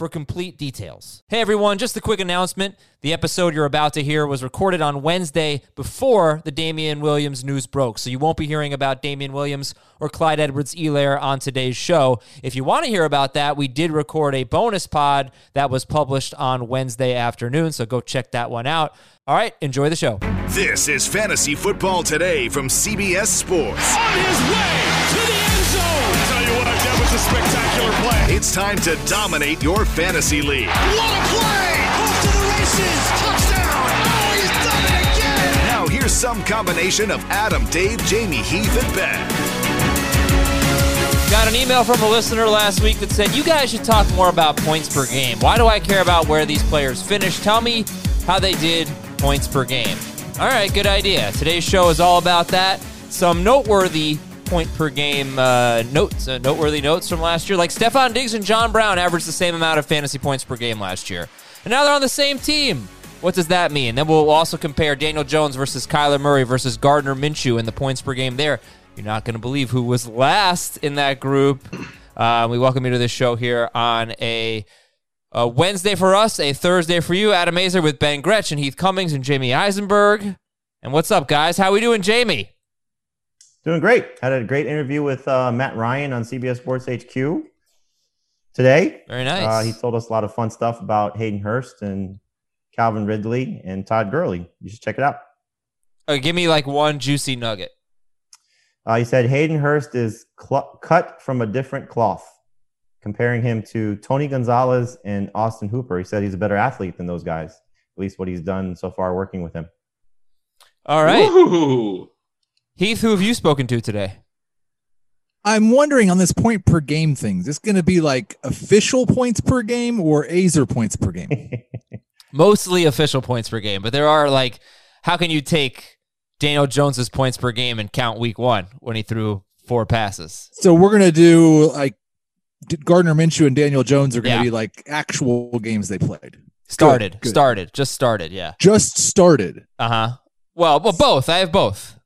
for complete details. Hey everyone, just a quick announcement. The episode you're about to hear was recorded on Wednesday before the Damian Williams news broke, so you won't be hearing about Damian Williams or Clyde Edwards Helaire on today's show. If you want to hear about that, we did record a bonus pod that was published on Wednesday afternoon, so go check that one out. All right, enjoy the show. This is Fantasy Football Today from CBS Sports. On his way you what, that was a spectacular play. It's time to dominate your fantasy league. What a play! Off to the races. Touchdown. Oh, he's done it again. Now here's some combination of Adam, Dave, Jamie, Heath, and Ben. Got an email from a listener last week that said, You guys should talk more about points per game. Why do I care about where these players finish? Tell me how they did points per game. All right, good idea. Today's show is all about that. Some noteworthy point per game uh, notes, uh, noteworthy notes from last year. Like Stefon Diggs and John Brown averaged the same amount of fantasy points per game last year. And now they're on the same team. What does that mean? Then we'll also compare Daniel Jones versus Kyler Murray versus Gardner Minshew in the points per game there. You're not going to believe who was last in that group. Uh, we welcome you to this show here on a, a Wednesday for us, a Thursday for you. Adam Aizer with Ben Gretchen, Heath Cummings, and Jamie Eisenberg. And what's up, guys? How are we doing, Jamie? Doing great. Had a great interview with uh, Matt Ryan on CBS Sports HQ today. Very nice. Uh, he told us a lot of fun stuff about Hayden Hurst and Calvin Ridley and Todd Gurley. You should check it out. Uh, give me like one juicy nugget. Uh, he said Hayden Hurst is cl- cut from a different cloth, comparing him to Tony Gonzalez and Austin Hooper. He said he's a better athlete than those guys, at least what he's done so far working with him. All right. Ooh. Heath, who have you spoken to today? I'm wondering on this point per game thing, is this going to be like official points per game or Aizer points per game? Mostly official points per game, but there are like, how can you take Daniel Jones's points per game and count week one when he threw four passes? so we're going to do like Gardner Minshew and Daniel Jones are going to Yeah. be like actual games they played. Started, good. started, just started. Yeah. Just started. Uh huh. Well, well, both. I have both,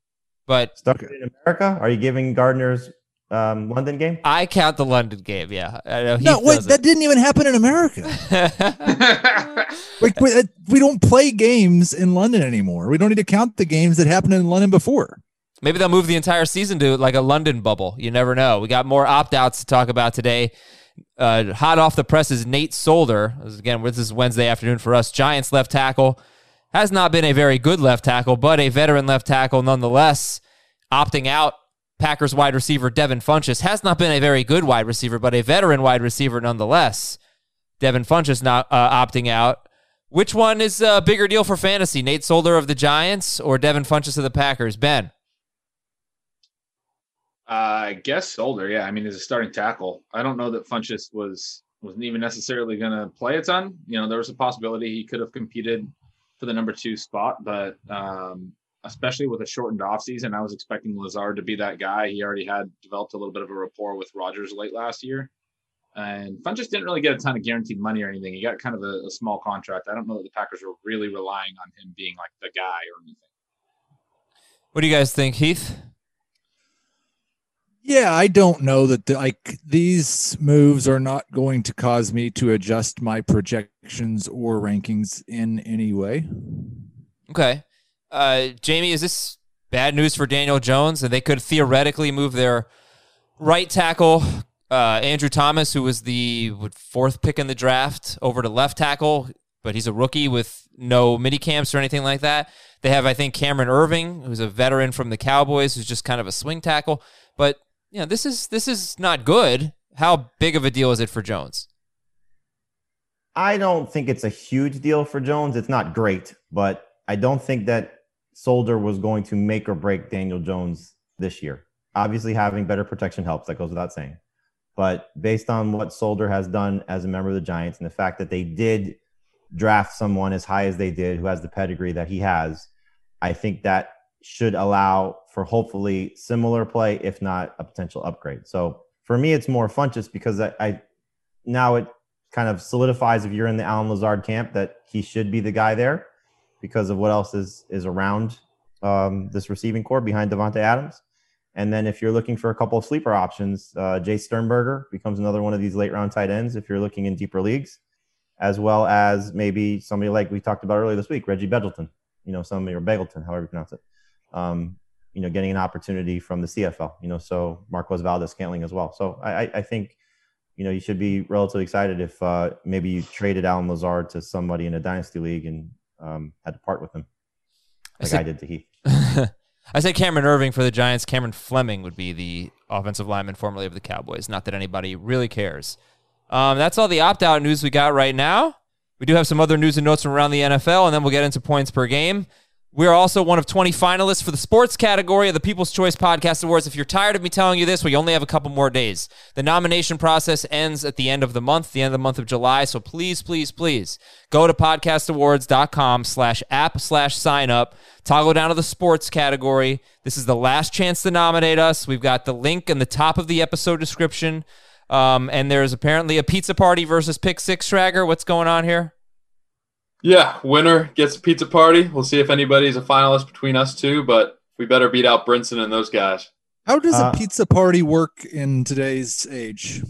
but Started in America? Are you giving Gardner's um, London game? I count the London game. Yeah. I know no, Heath wait, doesn't. that didn't even happen in America. like we, we don't play games in London anymore. We don't need to count the games that happened in London before. Maybe they'll move the entire season to like a London bubble. You never know. We got more opt outs to talk about today. Uh, hot off the press is Nate Solder. Again, this is Wednesday afternoon for us. Giants left tackle has not been a very good left tackle, but a veteran left tackle nonetheless. Opting out. Packers wide receiver Devin Funchess has not been a very good wide receiver, but a veteran wide receiver nonetheless. Devin Funchess not uh, opting out. Which one is a bigger deal for fantasy? Nate Solder of the Giants or Devin Funchess of the Packers? Ben. Uh, I guess Solder, yeah. I mean, as a starting tackle, I don't know that Funchess was wasn't even necessarily going to play a ton. You know, there was a possibility he could have competed for the number two spot, but um, especially with a shortened offseason, I was expecting Lazard to be that guy. He already had developed a little bit of a rapport with Rodgers late last year. And Funchess didn't really get a ton of guaranteed money or anything. He got kind of a, a small contract. I don't know that the Packers were really relying on him being like the guy or anything. What do you guys think, Heath? Yeah, I don't know that the, like these moves are not going to cause me to adjust my projections or rankings in any way. Okay. Uh, Jamie, is this bad news for Daniel Jones? And they could theoretically move their right tackle, uh, Andrew Thomas, who was the fourth pick in the draft, over to left tackle, but he's a rookie with no mini camps or anything like that. They have, I think, Cameron Erving, who's a veteran from the Cowboys, who's just kind of a swing tackle. But you know, this is this is not good. How big of a deal is it for Jones? I don't think it's a huge deal for Jones. It's not great, but I don't think that Solder was going to make or break Daniel Jones this year. Obviously, having better protection helps. That goes without saying. But based on what Solder has done as a member of the Giants and the fact that they did draft someone as high as they did who has the pedigree that he has, I think that should allow for hopefully similar play, if not a potential upgrade. So for me, it's more fun just because I, I now it kind of solidifies if you're in the Allen Lazard camp that he should be the guy there because of what else is is around um, this receiving corps behind Davante Adams. And then if you're looking for a couple of sleeper options, uh, Jace Sternberger becomes another one of these late round tight ends if you're looking in deeper leagues, as well as maybe somebody like we talked about earlier this week, Reggie Begelton, you know, somebody or Begelton, however you pronounce it. Um, you know, getting an opportunity from the CFL, you know, so Marquez Valdes-Scantling as well. So I, I think, you know, you should be relatively excited if uh, maybe you traded Allen Lazard to somebody in a dynasty league and um, had to part with him, like I, said, I did to Heath. I said Cameron Erving for the Giants. Cameron Fleming would be the offensive lineman formerly of the Cowboys. Not that anybody really cares. Um, that's all the opt out news we got right now. We do have some other news and notes from around the NFL, and then we'll get into points per game. We are also one of 20 finalists for the sports category of the People's Choice Podcast Awards. If you're tired of me telling you this, we only have a couple more days. The nomination process ends at the end of the month, the end of the month of July. So please, please, please go to podcastawards.com slash app slash sign up. Toggle down to the sports category. This is the last chance to nominate us. We've got the link in the top of the episode description. Um, and there's apparently a pizza party versus pick six Schrager. What's going on here? Yeah, winner gets a pizza party. We'll see if anybody's a finalist between us two, but we better beat out Brinson and those guys. How does uh, a pizza party work in today's age?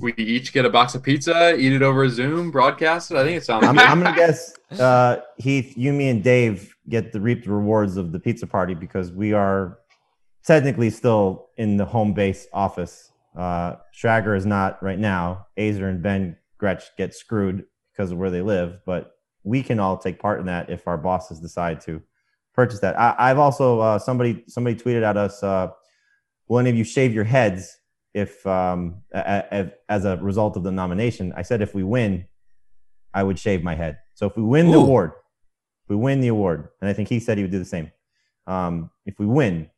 We each get a box of pizza, eat it over Zoom, broadcast it. I think it sounds. I'm, I'm gonna guess uh, Heath, you, me, and Dave get the reaped rewards of the pizza party because we are technically still in the home base office. Uh, Schrager is not right now. Aizer and Ben Gretch get screwed because of where they live, but we can all take part in that if our bosses decide to purchase that. I, have also uh, somebody somebody tweeted at us, uh, "Will any of you shave your heads if um, a, a, as a result of the nomination?" I said, "If we win, I would shave my head." So if we win Ooh. the award, if we win the award, and I think he said he would do the same. Um, if we win,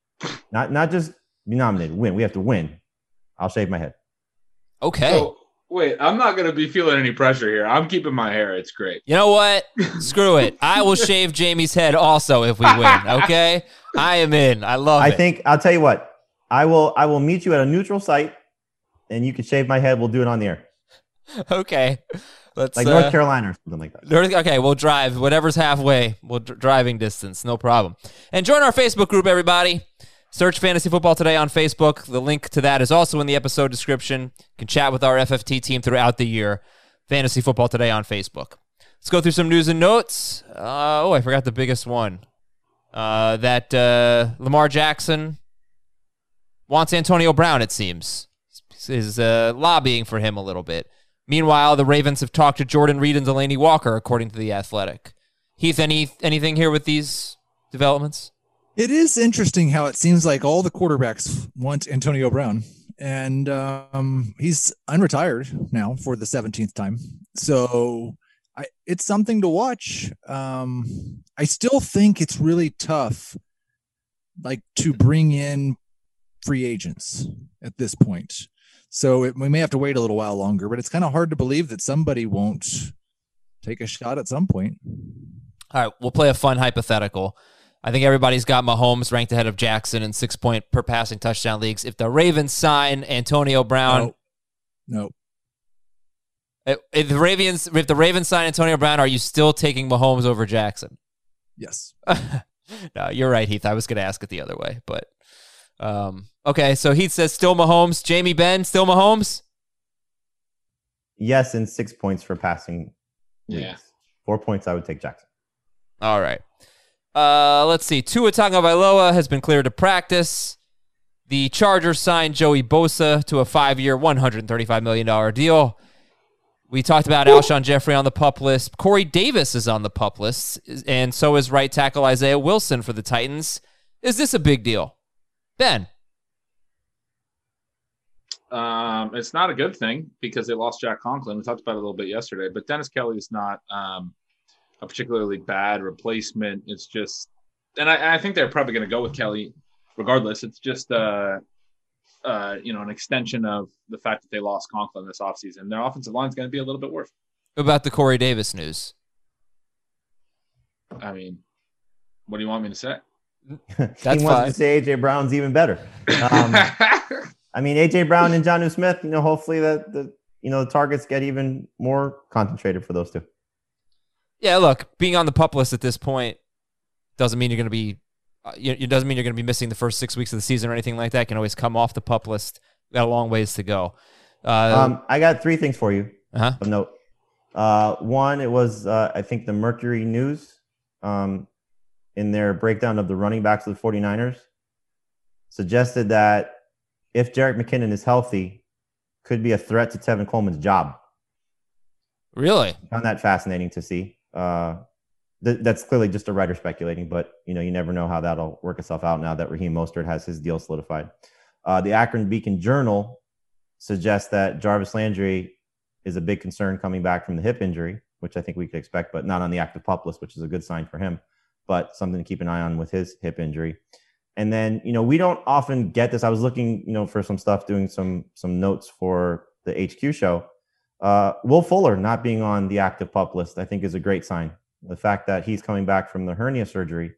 not not just be nominated, win. We have to win. I'll shave my head. Okay. So, Wait, I'm not gonna be feeling any pressure here. I'm keeping my hair. It's great. You know what? Screw it. I will shave Jamie's head also if we win. Okay, I am in. I love I it. think I'll tell you what. I will. I will meet you at a neutral site, and you can shave my head. We'll do it on the air. Okay. Let's, like North uh, Carolina or something like that. North, okay, we'll drive whatever's halfway. We'll driving distance, no problem. And join our Facebook group, everybody. Search Fantasy Football Today on Facebook. The link to that is also in the episode description. You can chat with our FFT team throughout the year. Fantasy Football Today on Facebook. Let's go through some news and notes. Uh, oh, I forgot the biggest one. Uh, that uh, Lamar Jackson wants Antonio Brown, it seems, is uh, lobbying for him a little bit. Meanwhile, the Ravens have talked to Jordan Reed and Delanie Walker, according to the Athletic. Heath, any anything here with these developments? It is interesting how it seems like all the quarterbacks want Antonio Brown, and um, he's unretired now for the 17th time. So I, it's something to watch. Um, I still think it's really tough, like to bring in free agents at this point. So it, we may have to wait a little while longer, but it's kind of hard to believe that somebody won't take a shot at some point. All right, we'll play a fun hypothetical. I think everybody's got Mahomes ranked ahead of Jackson in six point per passing touchdown leagues. If the Ravens sign Antonio Brown, no. no. If the Ravens, if the Ravens sign Antonio Brown, are you still taking Mahomes over Jackson? Yes. no, you're right, Heath. I was going to ask it the other way, but um, okay. So Heath says still Mahomes. Jamie Ben still Mahomes. Yes, in six points for passing. Yeah. Four points, I would take Jackson. All right. Uh, let's see. Tua Tagovailoa has been cleared to practice. The Chargers signed Joey Bosa to a five-year, $135 million deal. We talked about Alshon Jeffery on the pup list. Corey Davis is on the pup list, and so is right tackle Isaiah Wilson for the Titans. Is this a big deal? Ben. Um, it's not a good thing because they lost Jack Conklin. We talked about it a little bit yesterday, but Dennis Kelly is not um, a particularly bad replacement. It's just, and I, I think they're probably going to go with Kelly regardless. It's just, uh, uh, you know, an extension of the fact that they lost Conklin this offseason. Their offensive line is going to be a little bit worse. What about the Corey Davis news? I mean, what do you want me to say? That's he wants fine. to say AJ Brown's even better. Um, I mean, AJ Brown and Jonnu Smith. You know, hopefully that the you know the targets get even more concentrated for those two. Yeah, look, being on the pup list at this point doesn't mean you're going to be. Uh, it doesn't mean you're going to be missing the first six weeks of the season or anything like that. You can always come off the pup list. Got a long ways to go. Uh, Um, I got three things for you uh-huh. of note. Uh, one, it was uh, I think the Mercury News um, in their breakdown of the running backs of the 49ers suggested that if Jerick McKinnon is healthy, could be a threat to Tevin Coleman's job. Really? found that fascinating to see. Uh, th- that's clearly just a writer speculating, but you know you never know how that'll work itself out now that Raheem Mostert has his deal solidified. Uh, the Akron Beacon Journal suggests that Jarvis Landry is a big concern coming back from the hip injury, which I think we could expect, but not on the active pup list, which is a good sign for him. But something to keep an eye on with his hip injury. And then you know we don't often get this. I was looking you know for some stuff, doing some some notes for the HQ show. Uh, Will Fuller not being on the active pup list, I think, is a great sign. The fact that he's coming back from the hernia surgery,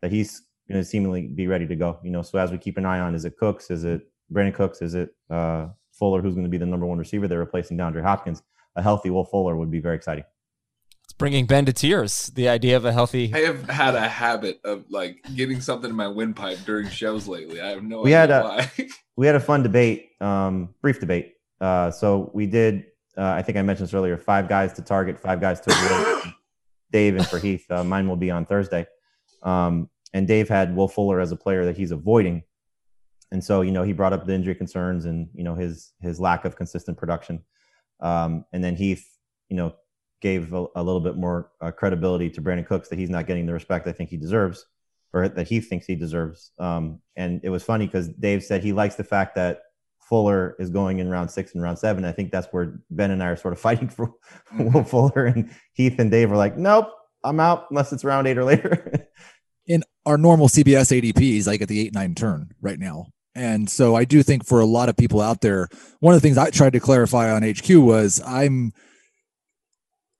that he's going to seemingly be ready to go. You know, so as we keep an eye on, is it Cooks? Is it Brandin Cooks? Is it uh, Fuller, who's going to be the number one receiver They're replacing DeAndre Hopkins? A healthy Will Fuller would be very exciting. It's bringing Ben to tears. The idea of a healthy. I have had a habit of like getting something in my windpipe during shows lately. I have no We idea had a- why. we had a fun debate, um, brief debate. Uh, so we did. Uh, I think I mentioned this earlier. Five guys to target, five guys to avoid. Dave and for Heath. Uh, mine will be on Thursday. Um, and Dave had Will Fuller as a player that he's avoiding, and so you know he brought up the injury concerns and you know his his lack of consistent production. Um, and then Heath, you know, gave a, a little bit more uh, credibility to Brandin Cooks that he's not getting the respect I think he deserves, or that he thinks he deserves. Um, and it was funny because Dave said he likes the fact that Fuller is going in round six and round seven. I think that's where Ben and I are sort of fighting for mm-hmm. Will Fuller, and Heath and Dave are like, nope, I'm out unless it's round eight or later. in our normal CBS ADP is like at the eight nine turn right now. And so I do think for a lot of people out there, one of the things I tried to clarify on HQ was I'm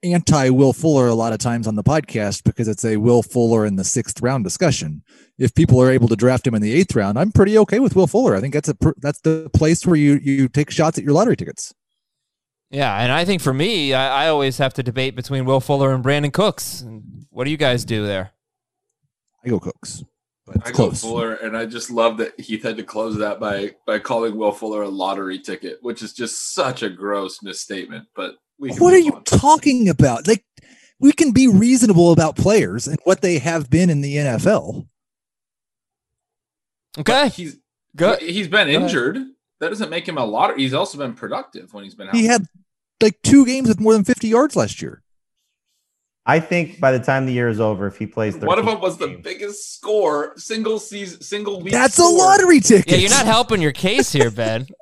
anti Will Fuller a lot of times on the podcast because it's a Will Fuller in the sixth round discussion. If people are able to draft him in the eighth round, I'm pretty okay with Will Fuller. I think that's a that's the place where you you take shots at your lottery tickets. Yeah, and I think for me, I, I always have to debate between Will Fuller and Brandin Cooks. What do you guys do there? I go Cooks, but it's I go close. Fuller, and I just love that Heath had to close that by by calling Will Fuller a lottery ticket, which is just such a gross misstatement. But we can What are you on. talking about? Like we can be reasonable about players and what they have been in the NFL. Okay, He's good. he- he's been Go ahead. injured. That doesn't make him a lottery. He's also been productive when he's been out. He had like two games with more than 50 yards last year. I think by the time the year is over, if he plays, One of 13 them was the games- biggest score single season single week. That's a lottery ticket. Yeah, you're not helping your case here, Ben.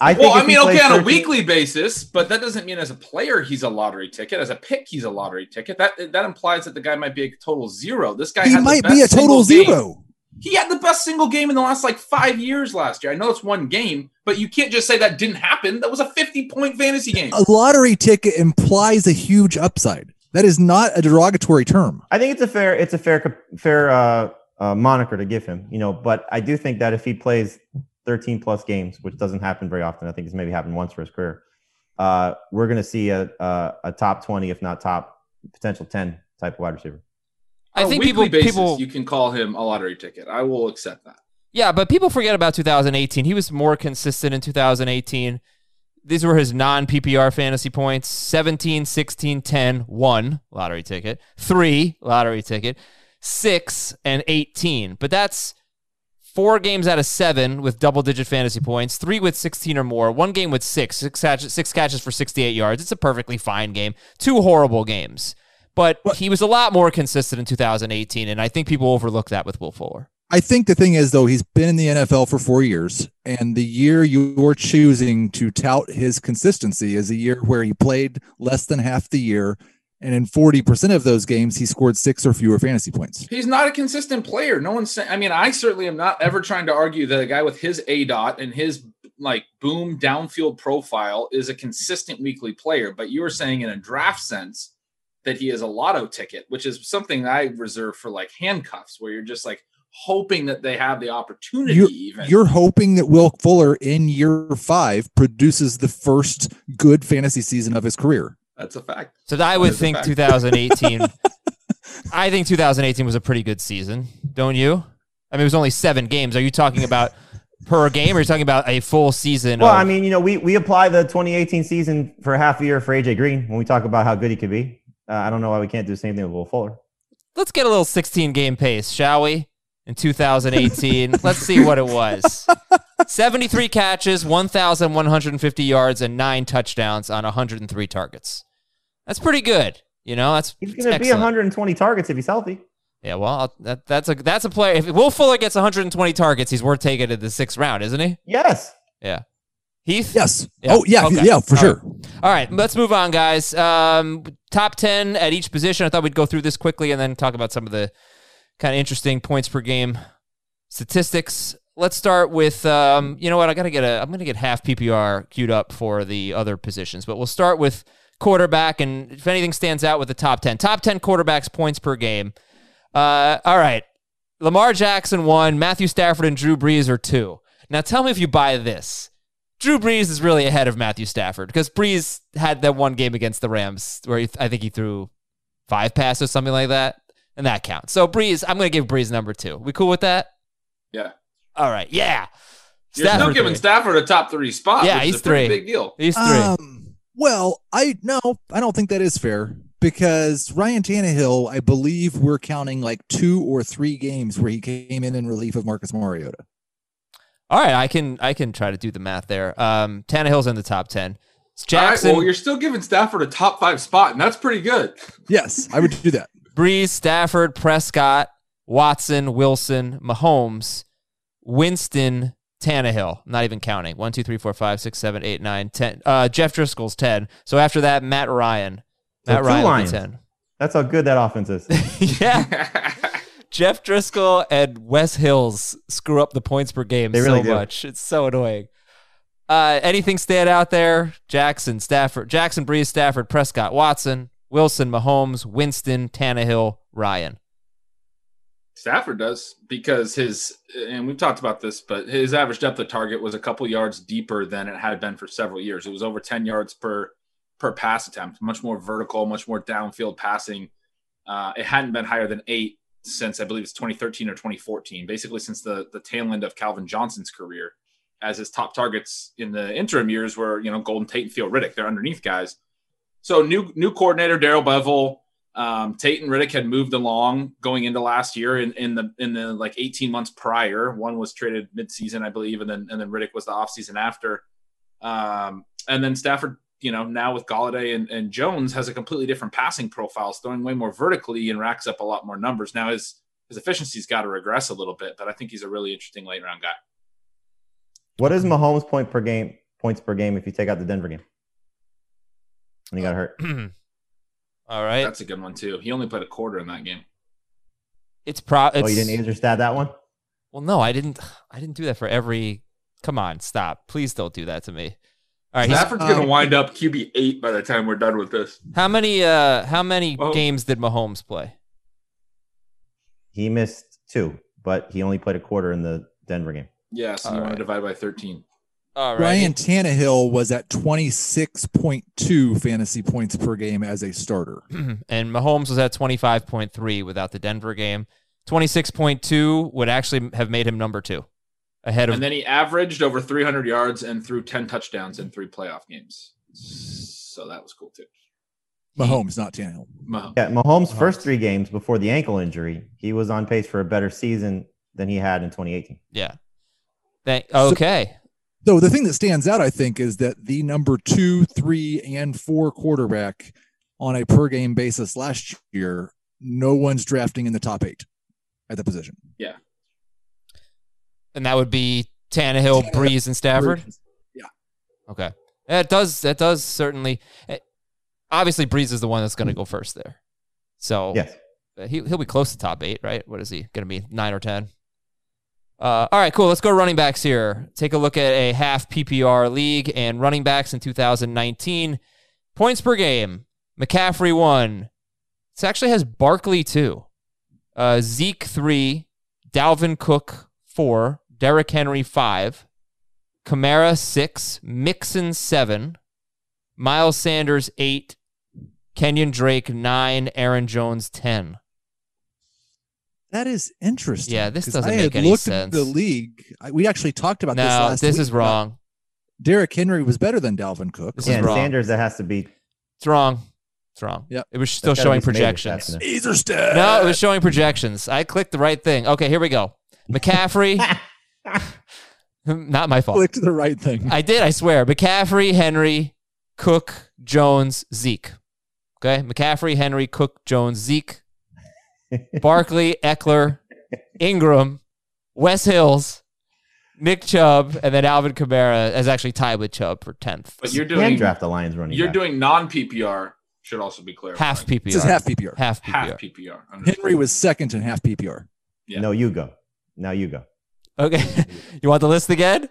I think Well, I mean, okay, plays on a weekly basis, but that doesn't mean as a player he's a lottery ticket. As a pick, he's a lottery ticket. That that implies that the guy might be a total zero. This guy He might be a total single game. zero. He had the best single game in the last like five years last year. I know it's one game, but you can't just say that didn't happen. That was a 50 point fantasy game. A lottery ticket implies a huge upside. That is not a derogatory term. I think it's a fair it's a fair fair uh, uh, moniker to give him, you know. But I do think that if he plays 13 plus games, which doesn't happen very often, I think it's maybe happened once for his career. Uh, we're going to see a, a a top 20, if not top potential 10 type of wide receiver. I on a think weekly people basis, people you can call him a lottery ticket. I will accept that. Yeah, but people forget about 2018. He was more consistent in 2018. These were his non PPR fantasy points 17, 16, 10, 1 lottery ticket, 3 lottery ticket, 6, and 18. But that's four games out of seven with double digit fantasy points, three with 16 or more, one game with six, six catches, six catches for 68 yards. It's a perfectly fine game. Two horrible games. But he was a lot more consistent in 2018, and I think people overlook that with Will Fuller. I think the thing is, though, he's been in the NFL for four years, and the year you're choosing to tout his consistency is a year where he played less than half the year, and in 40% of those games, he scored six or fewer fantasy points. He's not a consistent player. No one's saying. I mean, I certainly am not ever trying to argue that a guy with his A dot and his like boom downfield profile is a consistent weekly player. But you were saying in a draft sense that he is a lotto ticket, which is something I reserve for like handcuffs, where you're just like hoping that they have the opportunity. You're, even you're hoping that Will Fuller in year five produces the first good fantasy season of his career. That's a fact. So I would That is a think 2018. I think 2018 was a pretty good season, don't you? I mean, it was only seven games. Are you talking about per game, or are you talking about a full season? Well, of- I mean, you know, we we apply the 2018 season for half a year for AJ Green when we talk about how good he could be. Uh, I don't know why we can't do the same thing with Will Fuller. let's get a little 16 game pace, shall we? In 2018, let's see what it was. 73 catches, 1,150 yards, and nine touchdowns on 103 targets. That's pretty good. You know, that's He's going to be 120 targets if he's healthy. Yeah, well, that, that's a that's a player. If Will Fuller gets 120 targets, he's worth taking to the sixth round, isn't he? Yes. Yeah. Heath. Yes. Yeah. Oh, yeah. Okay. Yeah, for All sure. All right, let's move on, guys. Um, top 10 at each position. I thought we'd go through this quickly and then talk about some of the kind of interesting points per game statistics. Let's start with, um, you know what? I gotta get a. I'm gonna get half PPR queued up for the other positions, but we'll start with quarterback. And if anything stands out with the top 10, top 10 quarterbacks points per game. Uh, all right, Lamar Jackson one, Matthew Stafford and Drew Brees are two. Now tell me if you buy this. Drew Brees is really ahead of Matthew Stafford because Brees had that one game against the Rams where he, I think he threw five passes, something like that, and that counts. So Brees, I'm going to give Brees number two. We cool with that? Yeah. All right. Yeah. You're still giving three. Stafford a top three spot. Yeah, which he's is a three. Big deal. He's three. Um, well, I no, I don't think that is fair because Ryan Tannehill, I believe we're counting like two or three games where he came in in relief of Marcus Mariota. All right, I can I can try to do the math there. Um, Tannehill's in the top ten. It's All right, Jackson, well, you're still giving Stafford a top five spot, and that's pretty good. Yes, I would do that. Brees, Stafford, Prescott, Watson, Wilson, Mahomes, Winston, Tannehill. Not even counting. One, two, three, four, five, six, seven, eight, nine, ten. Uh, Jeff Driskel's ten. So after that, Matt Ryan. Matt two Ryan will be Lions. ten. That's how good that offense is. yeah. Jeff Driskel and Wes Hills screw up the points per game They really so do. much. It's so annoying. Uh, anything stand out there? Jackson, Stafford, Jackson, Brees, Stafford, Prescott, Watson, Wilson, Mahomes, Winston, Tannehill, Ryan. Stafford does because his and we've talked about this, but his average depth of target was a couple yards deeper than it had been for several years. It was over 10 yards per per pass attempt, much more vertical, much more downfield passing. Uh, it hadn't been higher than eight since I believe it's 2013 or 2014, basically since the the tail end of Calvin Johnson's career. As his top targets in the interim years were, you know, Golden Tate and Theo Riddick. They're underneath guys. So new new coordinator Darrell Bevell. Um, Tate and Riddick had moved along going into last year in, in the in the like 18 months prior. One was traded midseason, I believe, and then and then Riddick was the offseason after. Um, and then Stafford, you know, now with Golladay and, and Jones has a completely different passing profile, is throwing way more vertically and racks up a lot more numbers. Now his his efficiency's got to regress a little bit, but I think he's a really interesting late round guy. What is Mahomes' point per game points per game if you take out the Denver game? And he got hurt. All right. That's a good one too. He only played a quarter in that game. It's pro. It's, oh, you didn't either stat that one? Well, no, I didn't. I didn't do that for every. Come on, stop! Please don't do that to me. All right. he's- Stafford's going to um, wind up QB eight by the time we're done with this. How many? Uh, how many Well- games did Mahomes play? He missed two, but he only played a quarter in the Denver game. Yeah, so All you want to divide by 13. All right. Ryan Tannehill was at 26.2 fantasy points per game as a starter. and Mahomes was at 25.3 without the Denver game. 26.2 would actually have made him number two, ahead of. And then he averaged over 300 yards and threw 10 touchdowns in three playoff games. So that was cool too. Mahomes, not Tannehill. Mahomes. Yeah, Mahomes' first three games before the ankle injury, he was on pace for a better season than he had in 2018. Yeah. Thank, okay. So the thing that stands out, I think, is that the number two, three, and four quarterback on a per game basis last year, no one's drafting in the top eight at the position. Yeah. And that would be Tannehill, Tannehill, Brees, and Stafford. Yeah. Okay. That does that does certainly. eh, Obviously, Brees is the one that's going to go first there. So Yes. he he'll be close to top eight, right? What is he going to be? Nine or ten? Uh, all right, cool. Let's go running backs here. Take a look at a half PPR league and running backs in 2019. Points per game. McCaffrey one. This actually has Barkley two. Uh, Zeke three. Dalvin Cook four. Derrick Henry five. Kamara six. Mixon seven. Miles Sanders eight. Kenyon Drake nine. Aaron Jones ten. That is interesting. Yeah, this doesn't I make had any looked sense. At the league. I, we actually talked about this No, last this week is wrong. Derrick Henry was better than Dalvin Cook. This Yeah, is and wrong. Sanders that has to be. It's wrong. It's wrong. Yep. It was still that's gotta showing be some projections. stats in there. These are stats. No, it was showing projections. I clicked the right thing. Okay, here we go. McCaffrey. Not my fault. clicked the right thing. I did, I swear. McCaffrey, Henry, Cook, Jones, Zeke. Okay? McCaffrey, Henry, Cook, Jones, Zeke. Barkley, Ekeler, Ingram, Wes Hills, Nick Chubb, and then Alvin Kamara is actually tied with Chubb for 10th. But you're Can doing draft the Lions running. you're back. doing non PPR. Should also be clear. half PPR. This is half PPR. Half PPR. Half PPR. understood. Henry was second in half PPR. Yeah. No, you go. Now you go. Okay. you want the list again?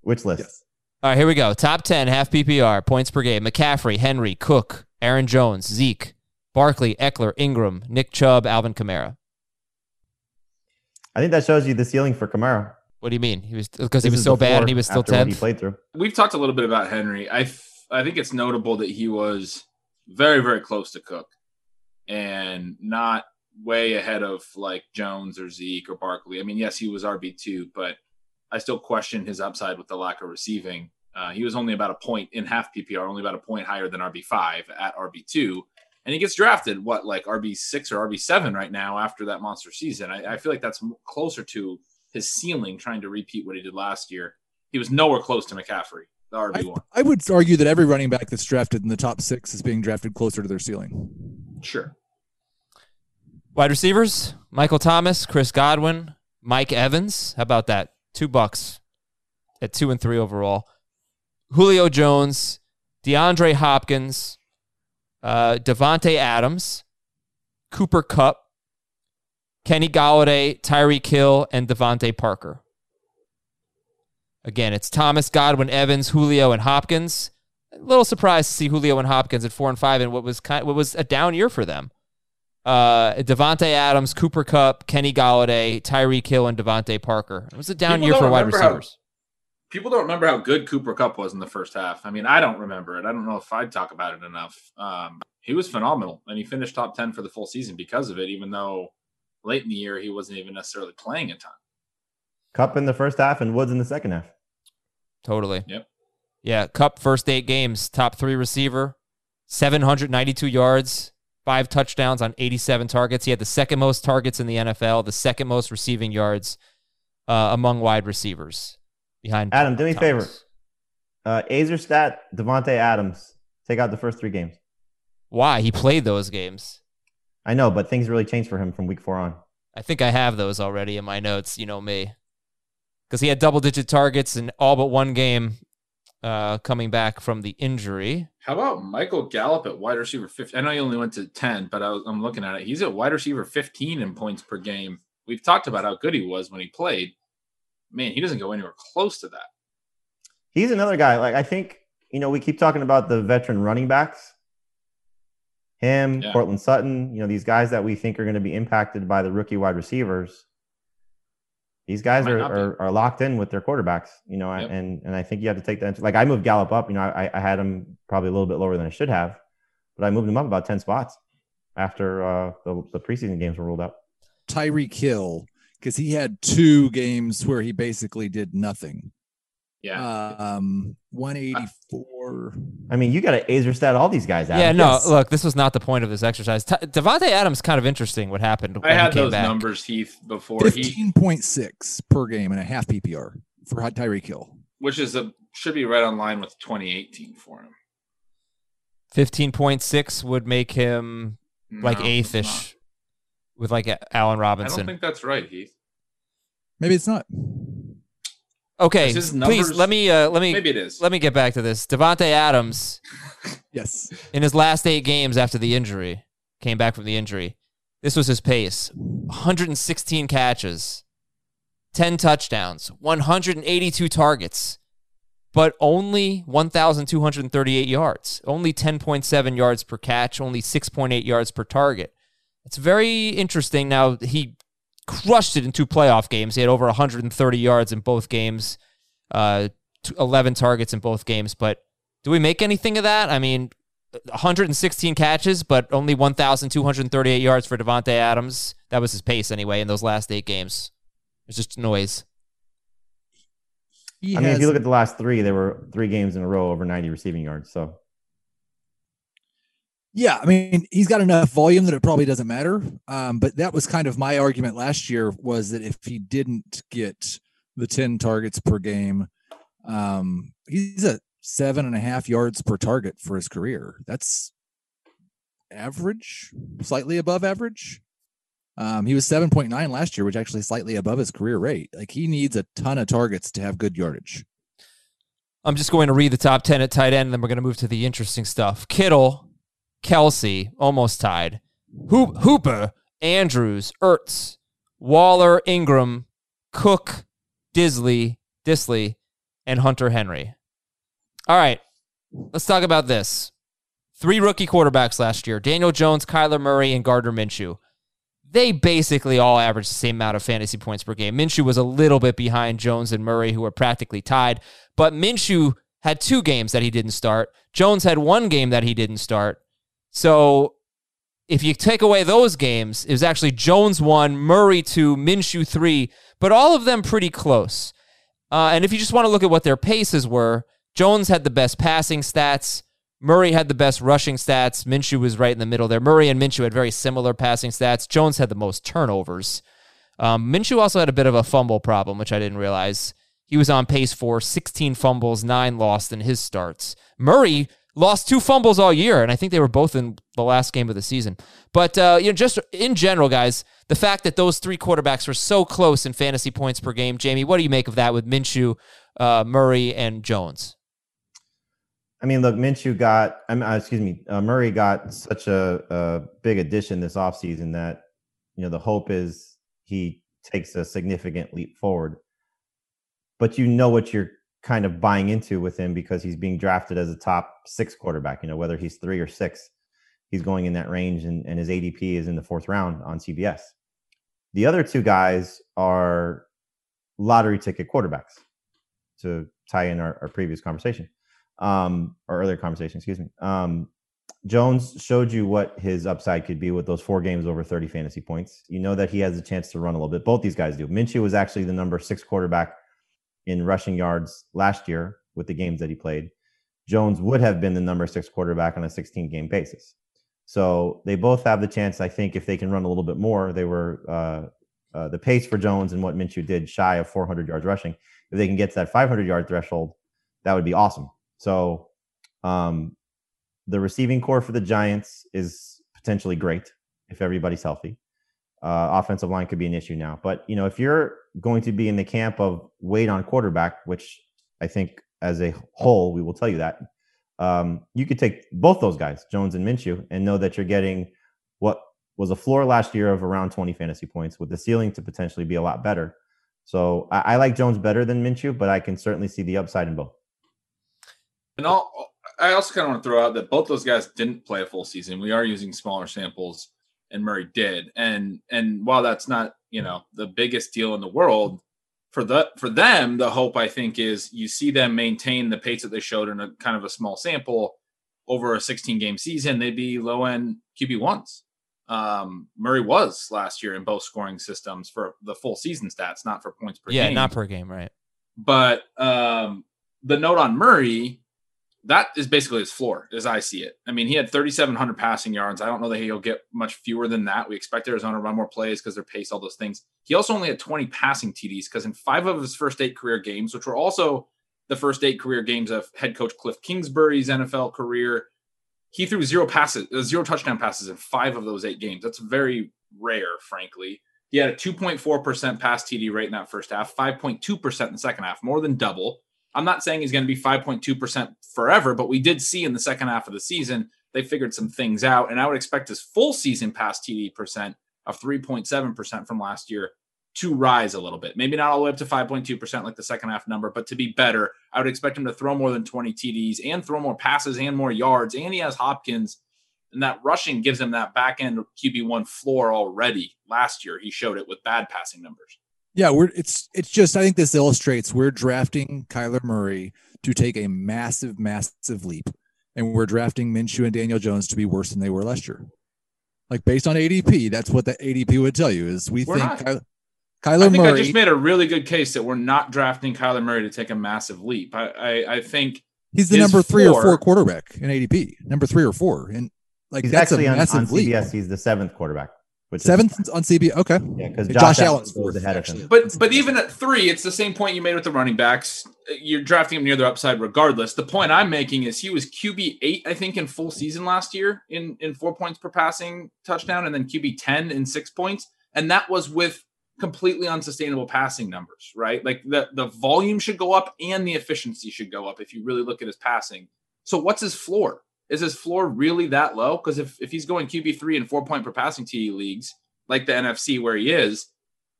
Which list? Yes. All right, here we go. Top 10 half PPR points per game. McCaffrey, Henry, Cook, Aaron Jones, Zeke, Barkley, Ekeler, Ingram, Nick Chubb, Alvin Kamara. I think that shows you the ceiling for Kamara. What do you mean? He was because he was so bad and he was still after what He played through. We've talked a little bit about Henry. I I think it's notable that he was very very close to Cook, and not way ahead of like Jones or Zeke or Barkley. I mean, yes, he was RB two, but I still question his upside with the lack of receiving. Uh, he was only about a point in half PPR, only about a point higher than RB five at RB two, and he gets drafted what like RB six or RB seven right now after that monster season. I, I feel like that's closer to his ceiling, trying to repeat what he did last year. He was nowhere close to McCaffrey, the RB one. I would argue that every running back that's drafted in the top six is being drafted closer to their ceiling. Sure. Wide receivers Michael Thomas, Chris Godwin, Mike Evans. How about that? Two Bucs at two and three overall. Julio Jones, DeAndre Hopkins, uh, Davante Adams, Cooper Kupp, Kenny Golladay, Tyreek Hill, and DeVante Parker. Again, it's Thomas, Godwin, Evans, Julio, and Hopkins. A little surprised to see Julio and Hopkins at four and five and what was kind what was a down year for them. Uh, Davante Adams, Cooper Kupp, Kenny Golladay, Tyreek Hill, and DeVante Parker. It was a down People year for wide remember how- receivers. People don't remember how good Cooper Kupp was in the first half. I mean, I don't remember it. I don't know if I'd talk about it enough. Um, he was phenomenal, and he finished top 10 for the full season because of it, even though late in the year he wasn't even necessarily playing a ton. Kupp in the first half and Woods in the second half. Totally. Yep. Yeah, Kupp first eight games, top three receiver, 792 yards, five touchdowns on 87 targets. He had the second most targets in the NFL, the second most receiving yards uh, among wide receivers behind Adam, do me a favor. Uh, Aizer stat, Davante Adams. Take out the first three games. Why? He played those games. I know, but things really changed for him from week four on. I think I have those already in my notes. You know me. Because he had double digit targets in all but one game uh, coming back from the injury. How about Michael Gallup at wide receiver 15? I know he only went to 10, but I was, I'm looking at it. He's at wide receiver 15 in points per game. We've talked about how good he was when he played. Man, he doesn't go anywhere close to that. He's another guy. Like I think you know we keep talking about the veteran running backs. Him, Yeah. Courtland Sutton. You know these guys that we think are going to be impacted by the rookie wide receivers. These guys are, are, are locked in with their quarterbacks, you know, Yep. and and I think you have to take that. Into, like I moved Gallup up, you know, I, I had him probably a little bit lower than I should have, but I moved him up about ten spots after uh, the, the preseason games were ruled out. Tyreek Hill, because he had two games where he basically did nothing. Yeah. Um, 184. I mean, you got to Aizer stat all these guys out. Yeah, no, Yes. look, this was not the point of this exercise. T- Davante Adams kind of interesting what happened when I had he came those back. numbers, Heath, before he, 15.6 per game and a half PPR for Tyreek Hill. which is a should be right on line with 2018 for him. 15.6 would make him like No, eighth ish with like a- Allen not. I don't think that's right, Heath. Maybe it's not. okay, please let me uh, let me Maybe it is. let me get back to this. Davante Adams Yes. in his last eight games after the injury, came back from the injury. This was his pace 116 catches, 10 touchdowns, 182 targets, but only 1,238 yards, only 10.7 yards per catch, only 6.8 yards per target. It's very interesting. Now, he crushed it in two playoff games. He had over 130 yards in both games, uh, 11 targets in both games, but do we make anything of that? I mean, 116 catches, but only 1,238 yards for Davante Adams. That was his pace anyway in those last eight games. It's just noise. He I mean, if you look at the last three, there were three games in a row over 90 receiving yards. So Yeah, I mean, he's got enough volume that it probably doesn't matter. Um, but that was kind of my argument last year was that if he didn't get the 10 targets per game, um, he's at seven and a half yards per target for his career. That's average, slightly above average. Um, he was 7.9 last year, which actually slightly above his career rate. Like he needs a ton of targets to have good yardage. I'm just going to read the top 10 at tight end, and then we're going to move to the interesting stuff. Kittle, Kelce, almost tied. Hoop, Hooper, Andrews, Ertz, Waller, Engram, Cook, Disley, Disley, and Hunter Henry. All right, let's talk about this. Three rookie quarterbacks last year Daniel Jones, Kyler Murray, and Gardner Minshew. They basically all averaged the same amount of fantasy points per game. Minshew was a little bit behind Jones and Murray, who were practically tied, but Minshew had two games that he didn't start. Jones had one game that he didn't start. So if you take away those games, it was actually Jones one, Murray two, Minshew three, but all of them pretty close. Uh, and if you just want to look at what their paces were, Jones had the best passing stats. Murray had the best rushing stats. Minshew was right in the middle there. Murray and Minshew had very similar passing stats. Jones had the most turnovers. Um, Minshew also had a bit of a fumble problem, which I didn't realize. He was on pace for 16 fumbles, nine lost in his starts. Murray lost two fumbles all year, and I think they were both in the last game of the season. But uh, you know, just in general, guys, the fact that those three quarterbacks were so close in fantasy points per game, Jamie, what do you make of that with Minshew, uh, Murray, and Jones? I mean, look, Minshew got, I mean, uh, excuse me, uh, Murray got such a, a big addition this offseason that, you know, the hope is he takes a significant leap forward. But you know what you're kind of buying into with him because he's being drafted as a top six quarterback, you know, whether he's three or six, he's going in that range and, and his ADP is in the fourth round on CBS. The other two guys are lottery ticket quarterbacks to tie in our, our previous conversation um, or earlier conversation, excuse me. Um, Jones showed you what his upside could be with those four games over 30 fantasy points. You know that he has a chance to run a little bit. Both these guys do. Minshew was actually the number six quarterback in rushing yards last year with the games that he played. Jones would have been the number six quarterback on a 16 game basis. So they both have the chance, I think, if they can run a little bit more. They were uh, uh, the pace for Jones and what Minshew did shy of 400 yards rushing. If they can get to that 500 yard threshold, that would be awesome. So um, the receiving corps for the Giants is potentially great if everybody's healthy. Uh, offensive line could be an issue now, but you know if you're going to be in the camp of wait on quarterback, which I think as a whole we will tell you that um, you could take both those guys, Jones and Minshew, and know that you're getting what was a floor last year of around 20 fantasy points with the ceiling to potentially be a lot better. So I, I like Jones better than Minshew, but I can certainly see the upside in both. And all, I also kind of want to throw out that both those guys didn't play a full season. We are using smaller samples, and Murray did. And and while that's not you know the biggest deal in the world for the for them, the hope I think is you see them maintain the pace that they showed in a kind of a small sample over a 16 game season. They'd be low end QB ones. Um, Murray was last year in both scoring systems for the full season stats, not for points per yeah, game not per game, right? but um, the note on Murray, that is basically his floor, as I see it. I mean, he had 3,700 passing yards. I don't know that he'll get much fewer than that. We expect Arizona to run more plays because they're pace, all those things. He also only had 20 passing TDs because in five of his first eight career games, which were also the first eight career games of head coach Cliff Kingsbury's NFL career, he threw zero passes, uh, zero touchdown passes in five of those eight games. That's very rare, frankly. He had a 2.4% pass TD rate in that first half, 5.2% in the second half, more than double. I'm not saying he's going to be 5.2% forever, but we did see in the second half of the season, they figured some things out. And I would expect his full season pass TD percent of 3.7% from last year to rise a little bit. Maybe not all the way up to 5.2% like the second half number, but to be better. I would expect him to throw more than 20 TDs and throw more passes and more yards. And he has Hopkins, and that rushing gives him that back end QB1 floor already. Last year, he showed it with bad passing numbers. Yeah, we're it's it's just I think this illustrates we're drafting Kyler Murray to take a massive, massive leap. And we're drafting Minshew and Daniel Jones to be worse than they were last year. Like based on ADP, that's what the ADP would tell you is we We're think not. Kyler, Kyler I think Murray I just made a really good case that we're not drafting Kyler Murray to take a massive leap. I, I, I think he's the number three or four quarterback in ADP, number three or four. And like He's that's a actually on, on massive leap. CBS. He's the seventh quarterback. Which Seventh on CB. Okay. Yeah, because Josh Josh, Allen's Allen fourth, goes ahead of actually. him. But but even at three, it's the same point you made with the running backs. You're drafting him near their upside regardless. The point I'm making is he was QB eight, I think, in full season last year in in four points per passing touchdown, and then QB ten in six points, and that was with completely unsustainable passing numbers, right? Like the the volume should go up and the efficiency should go up if you really look at his passing. So what's his floor? Is his floor really that low? Because if if he's going QB three and four point per passing TE leagues like the NFC where he is,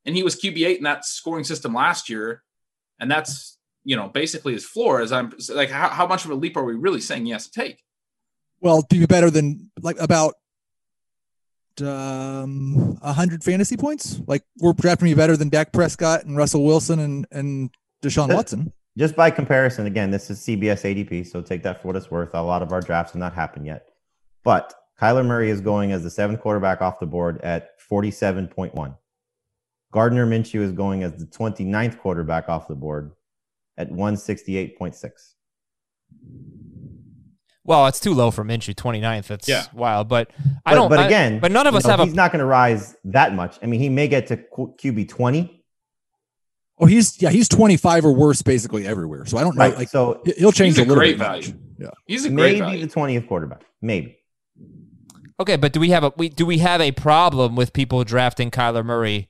and he was QB eight in that scoring system last year, and that's you know basically his floor. As I'm like, how, how much of a leap are we really saying he has to take? Well, to be better than like about um a hundred fantasy points. Like we're drafting me better than Dak Prescott and Russell Wilson and and Deshaun Watson. Just by comparison, again, this is CBS ADP, so take that for what it's worth. A lot of our drafts have not happened yet. But Kyler Murray is going as the seventh quarterback off the board at 47.1. Gardner Minshew is going as the 29th quarterback off the board at 168.6. Well, it's too low for Minshew, 29th. That's Yeah. wild. But I But, don't. but I- again, but none of us know, have a. He's not going to rise that much. I mean, he may get to Q- QB 20. Oh, he's yeah, he's 25 or worse basically everywhere. So I don't know. Right. Like so he- he'll change He's a a little great bit. value. Yeah. He's a great maybe value. the 20th quarterback. Maybe. Okay, but do we have a we do we have a problem with people drafting Kyler Murray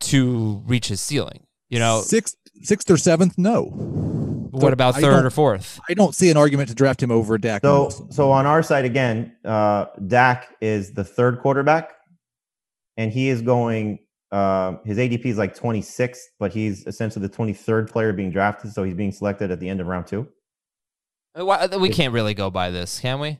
to reach his ceiling? You know, sixth, sixth or seventh, no. what about third or fourth? I don't see an argument to draft him over Dak. So, Wilson. so on our side again, uh, Dak is the third quarterback, and he is going. Uh, his ADP is like 26th, but he's essentially the 23rd player being drafted, so he's being selected at the end of round two. Uh, We can't really go by this, can we?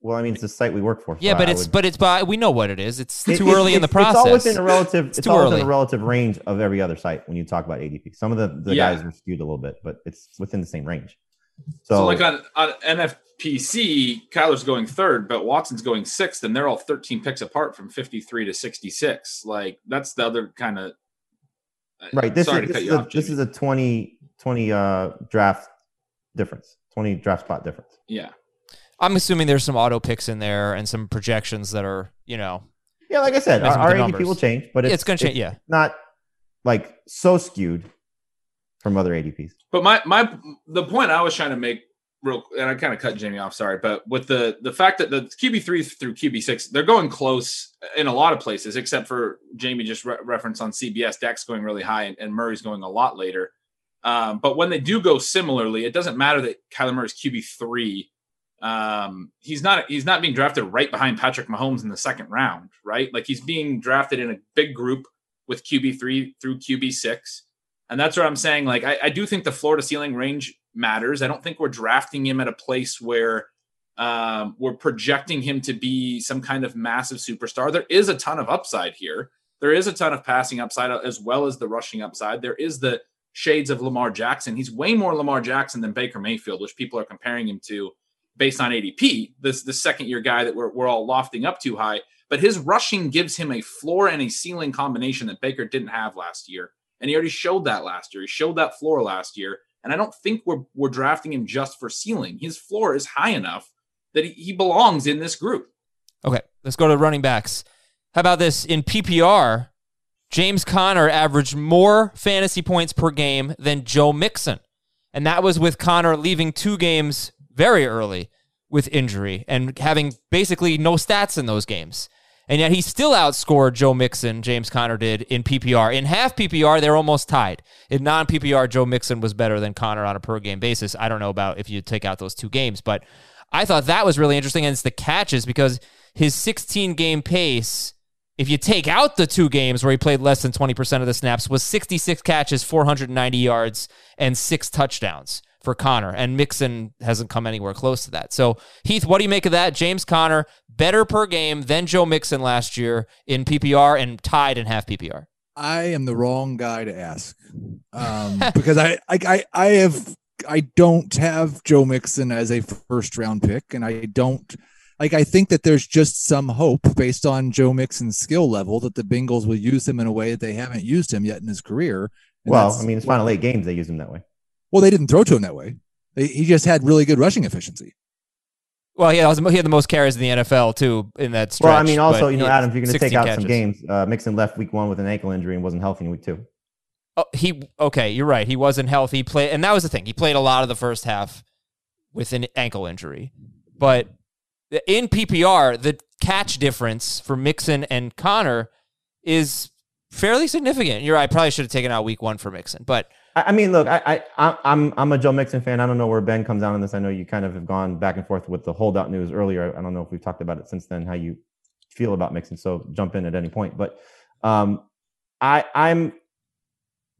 Well, I mean, it's the site we work for. so Yeah, but I it's would- but it's by we know what it is. It's It- too it- early in the process. It's all within a relative. It's It's, too all within early. a relative range of every other site when you talk about ADP. Some of the, the Yeah. guys are skewed a little bit, but it's within the same range. So, So, like on, on NFFC, Kyler's going third, but Watson's going sixth, and they're all 13 picks apart from 53 to 66. Like that's the other kind of right, this sorry is to this cut is, you a, off. this is a 20, 20 uh, draft difference, 20 draft spot difference. yeah. I'm assuming there's some auto picks in there and some projections that are you know Yeah, like I said, our, Messing our ADP will change, but Yeah, it's, it's gonna change, yeah. not like so skewed from other ADPs. But my my the point I was trying to make real and I kind of cut Jamie off, sorry, but with the the fact that the QB three through QB six, they're going close in a lot of places, except for Jamie just re- referenced on CBS, Dak's going really high and, and Murray's going a lot later. Um, but when they do go similarly, it doesn't matter that Kyler Murray's QB three. Um, he's not he's not being drafted right behind Patrick Mahomes in the second round, right? Like he's being drafted in a big group with QB three through QB six. And that's what I'm saying. Like, I, I do think the floor to ceiling range matters. I don't think we're drafting him at a place where um, we're projecting him to be some kind of massive superstar. There is a ton of upside here. There is a ton of passing upside as well as the rushing upside. There is the shades of Lamar Jackson. He's way more Lamar Jackson than Baker Mayfield, which people are comparing him to based on ADP. This the second year guy that we're, we're all lofting up too high. But his rushing gives him a floor and a ceiling combination that Baker didn't have last year. And he already showed that last year. He showed that floor last year. And I don't think we're we're drafting him just for ceiling. His floor is high enough that he, he belongs in this group. Okay, let's go to running backs. How about this? In PPR, James Conner averaged more fantasy points per game than Joe Mixon. And that was with Conner leaving two games very early with injury and having basically no stats in those games. And yet he still outscored Joe Mixon, James Conner did in PPR. In half PPR, they're almost tied. In non PPR, Joe Mixon was better than Conner on a per game basis. I don't know about if you take out those two games, but I thought that was really interesting. And it's the catches because his 16 game pace, if you take out the two games where he played less than 20% of the snaps, was 66 catches, 490 yards, and six touchdowns for Conner, and Mixon hasn't come anywhere close to that. So, Heath, what do you make of that? James Conner, better per game than Joe Mixon last year in PPR and tied in half PPR. I am the wrong guy to ask um, because I, I, I, I have, I don't have Joe Mixon as a first round pick, and I don't like. I think that there's just some hope based on Joe Mixon's skill level that the Bengals will use him in a way that they haven't used him yet in his career. And Well, I mean, it's final eight games they used him that way. Well, they didn't throw to him that way. They, he just had really good rushing efficiency. Well, he had, he had the most carries in the NFL, too, in that stretch. well, I mean, also, you know, Adam, if you're going to take out catches. some games, uh, Mixon left week one with an ankle injury and wasn't healthy in week two. Oh, he okay. You're right. He wasn't healthy. He played, and that was the thing. He played a lot of the first half with an ankle injury, but in PPR, the catch difference for Mixon and Conner is fairly significant. You're right. I probably should have taken out Week One for Mixon, but I, mean, look, I, I, I'm, I'm a Joe Mixon fan. I don't know where Ben comes down on this. I know you kind of have gone back and forth with the holdout news earlier. I don't know if we've talked about it since then, how you feel about Mixon. So jump in at any point. But um, I, I'm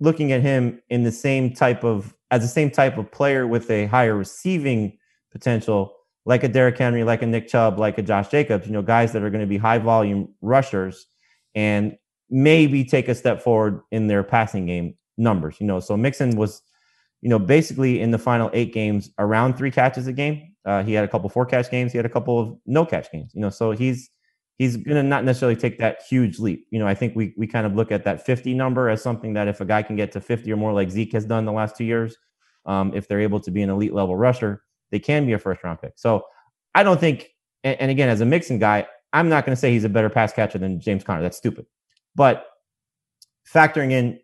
looking at him in the same type of as the same type of player with a higher receiving potential, like a Derrick Henry, like a Nick Chubb, like a Josh Jacobs. You know, guys that are going to be high volume rushers and maybe take a step forward in their passing game numbers. You know, so Mixon was, you know, basically in the final eight games around three catches a game. Uh, he had a couple four catch games. He had a couple of no catch games. You know, so he's he's to not necessarily take that huge leap. You know, I think we we kind of look at that 50 number as something that if a guy can get to 50 or more, like Zeke has done the last two years, um, if they're able to be an elite level rusher, they can be a first round pick. So I don't think, and, and again, as a Mixon guy, I'm not going to say he's a better pass catcher than James Conner. That's stupid. But factoring in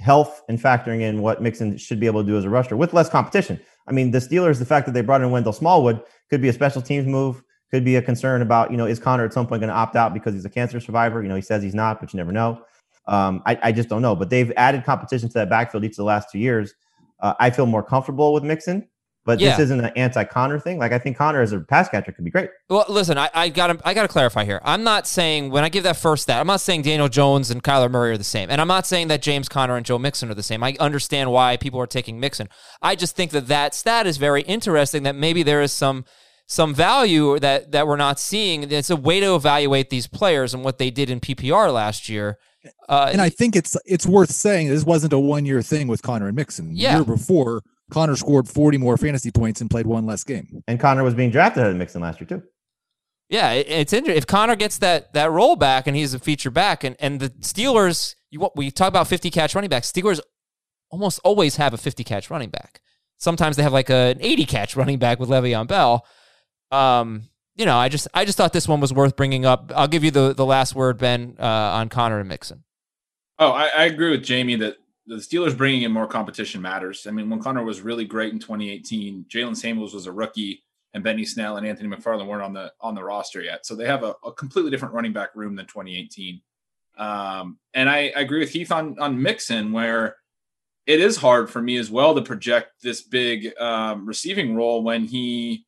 health and factoring in what Mixon should be able to do as a rusher with less competition. I mean, the Steelers, the fact that they brought in Wendell Smallwood could be a special teams move, could be a concern about, you know, is Conner at some point going to opt out because he's a cancer survivor? You know, he says he's not, but you never know. Um, I, I just don't know. But they've added competition to that backfield each of the last two years. Uh, I feel more comfortable with Mixon, but Yeah. this isn't an anti-Conner thing. Like I think Conner as a pass catcher could be great. Well, listen, I, I gotta I gotta clarify here. I'm not saying when I give that first stat, I'm not saying Daniel Jones and Kyler Murray are the same, and I'm not saying that James Conner and Joe Mixon are the same. I understand why people are taking Mixon. I just think that that stat is very interesting. That maybe there is some some value that that we're not seeing. It's a way to evaluate these players and what they did in PPR last year. Uh, and I think it's it's worth saying this wasn't a one year thing with Conner and Mixon. The year before, Conner scored 40 more fantasy points and played one less game. And Conner was being drafted ahead of Mixon last year too. Yeah, it's interesting. If Conner gets that that roll back and he's a feature back, and and the Steelers, you we talk about fifty catch running backs. Steelers almost always have a fifty catch running back. Sometimes they have like a, an eighty catch running back with Le'Veon Bell. Um, you know, I just I just thought this one was worth bringing up. I'll give you the the last word, Ben, uh, on Conner and Mixon. Oh, I, I agree with Jamie that the Steelers bringing in more competition matters. I mean, when Conner was really great in 2018, Jaylen Samuels was a rookie, and Benny Snell and Anthony McFarland weren't on the on the roster yet. So they have a, a completely different running back room than 2018. Um, and I, I agree with Heath on on Mixon, where it is hard for me as well to project this big um, receiving role when he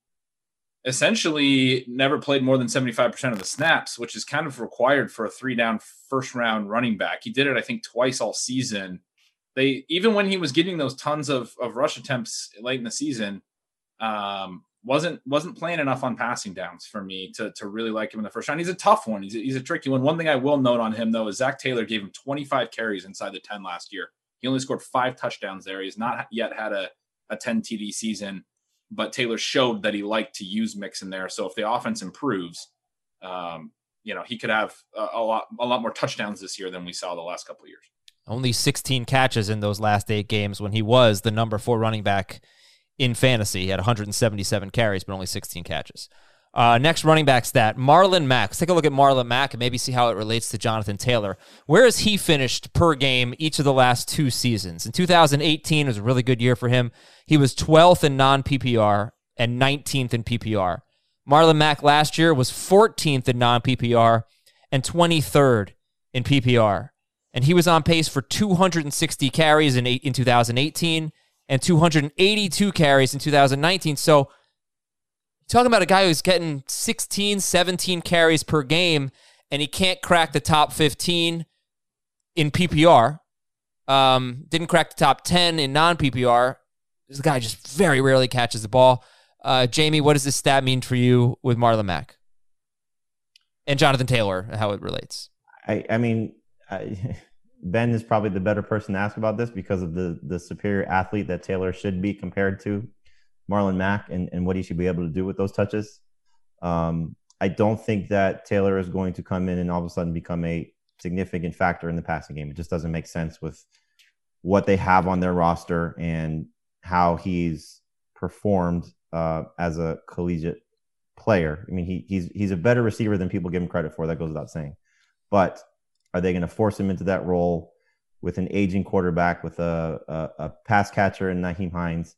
essentially never played more than 75% of the snaps, which is kind of required for a three down first round running back. He did it, I think, twice all season. They even when he was getting those tons of, of rush attempts late in the season, um, wasn't wasn't playing enough on passing downs for me to, to really like him in the first round. He's a tough one. He's a, he's a tricky one. One thing I will note on him though is Zac Taylor gave him 25 carries inside the 10 last year. He only scored five touchdowns there. He's not yet had a, a 10 TD season but Taylor showed that he liked to use Mixon there. So if the offense improves, um, you know, he could have a, a lot a lot more touchdowns this year than we saw the last couple of years. Only 16 catches in those last eight games when he was the number four running back in fantasy. He had 177 carries, but only 16 catches. Uh, next running back stat Marlon Mack. Let's take a look at Marlon Mack and maybe see how it relates to Jonathan Taylor. Where has he finished per game each of the last two seasons? In 2018, it was a really good year for him. He was 12th in non PPR and 19th in PPR. Marlon Mack last year was 14th in non PPR and 23rd in PPR. And he was on pace for 260 carries in, in 2018 and 282 carries in 2019. So, talking about a guy who's getting 16, 17 carries per game, and he can't crack the top 15 in PPR. Um, didn't crack the top 10 in non PPR. This guy just very rarely catches the ball. Uh, Jamie, what does this stat mean for you with Marlon Mack and Jonathan Taylor? How it relates? I, I mean, I, Ben is probably the better person to ask about this because of the the superior athlete that Taylor should be compared to Marlon Mack and, and what he should be able to do with those touches. Um, I don't think that Taylor is going to come in and all of a sudden become a significant factor in the passing game. It just doesn't make sense with what they have on their roster and how he's performed uh, as a collegiate player. I mean, he, he's he's a better receiver than people give him credit for. That goes without saying. But are they going to force him into that role with an aging quarterback, with a, a, a pass catcher in Nyheim Hines,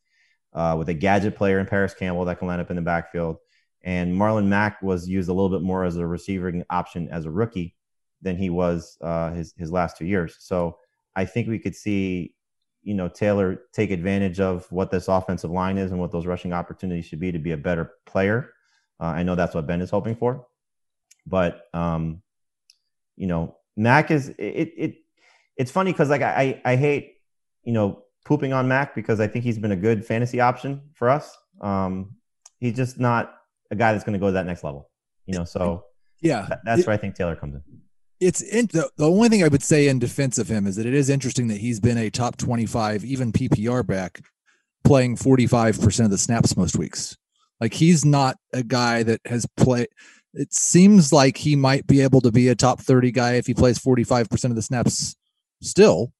uh, with a gadget player in Parris Campbell that can line up in the backfield? And Marlon Mack was used a little bit more as a receiving option as a rookie than he was uh, his his last two years. So I think we could see, you know, Taylor take advantage of what this offensive line is and what those rushing opportunities should be to be a better player. Uh, I know that's what Ben is hoping for, but um, you know, Mack is it it. It's funny because like I I hate you know pooping on Mack because I think he's been a good fantasy option for us. Um, he's just not a guy that's going to go to that next level, you know. So yeah, that, that's it, where I think Taylor comes in. It's in, the, the only thing I would say in defense of him is that it is interesting that he's been a top twenty-five, even PPR back, playing forty-five percent of the snaps most weeks. Like he's not a guy that has played. It seems like he might be able to be a top thirty guy if he plays forty-five percent of the snaps still,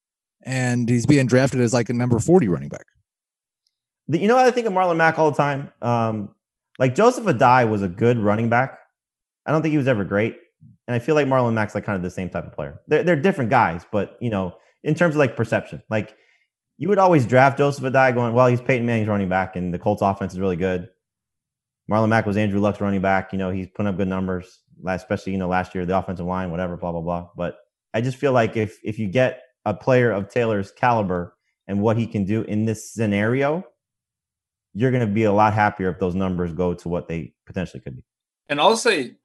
and he's being drafted as like a number forty running back. You know what I think of Marlon Mack all the time. Um, like Joseph Addai was a good running back. I don't think he was ever great. And I feel like Marlon Mack's like kind of the same type of player. They're, they're different guys, but you know, in terms of like perception, like you would always draft Joseph Addai going, well, he's Peyton Manning's running back and the Colts offense is really good. Marlon Mack was Andrew Luck's running back. You know, he's putting up good numbers, especially, you know, last year, the offensive line, whatever, blah, blah, blah. But I just feel like if if you get a player of Taylor's caliber and what he can do in this scenario, you're going to be a lot happier if those numbers go to what they potentially could be. And I'll say,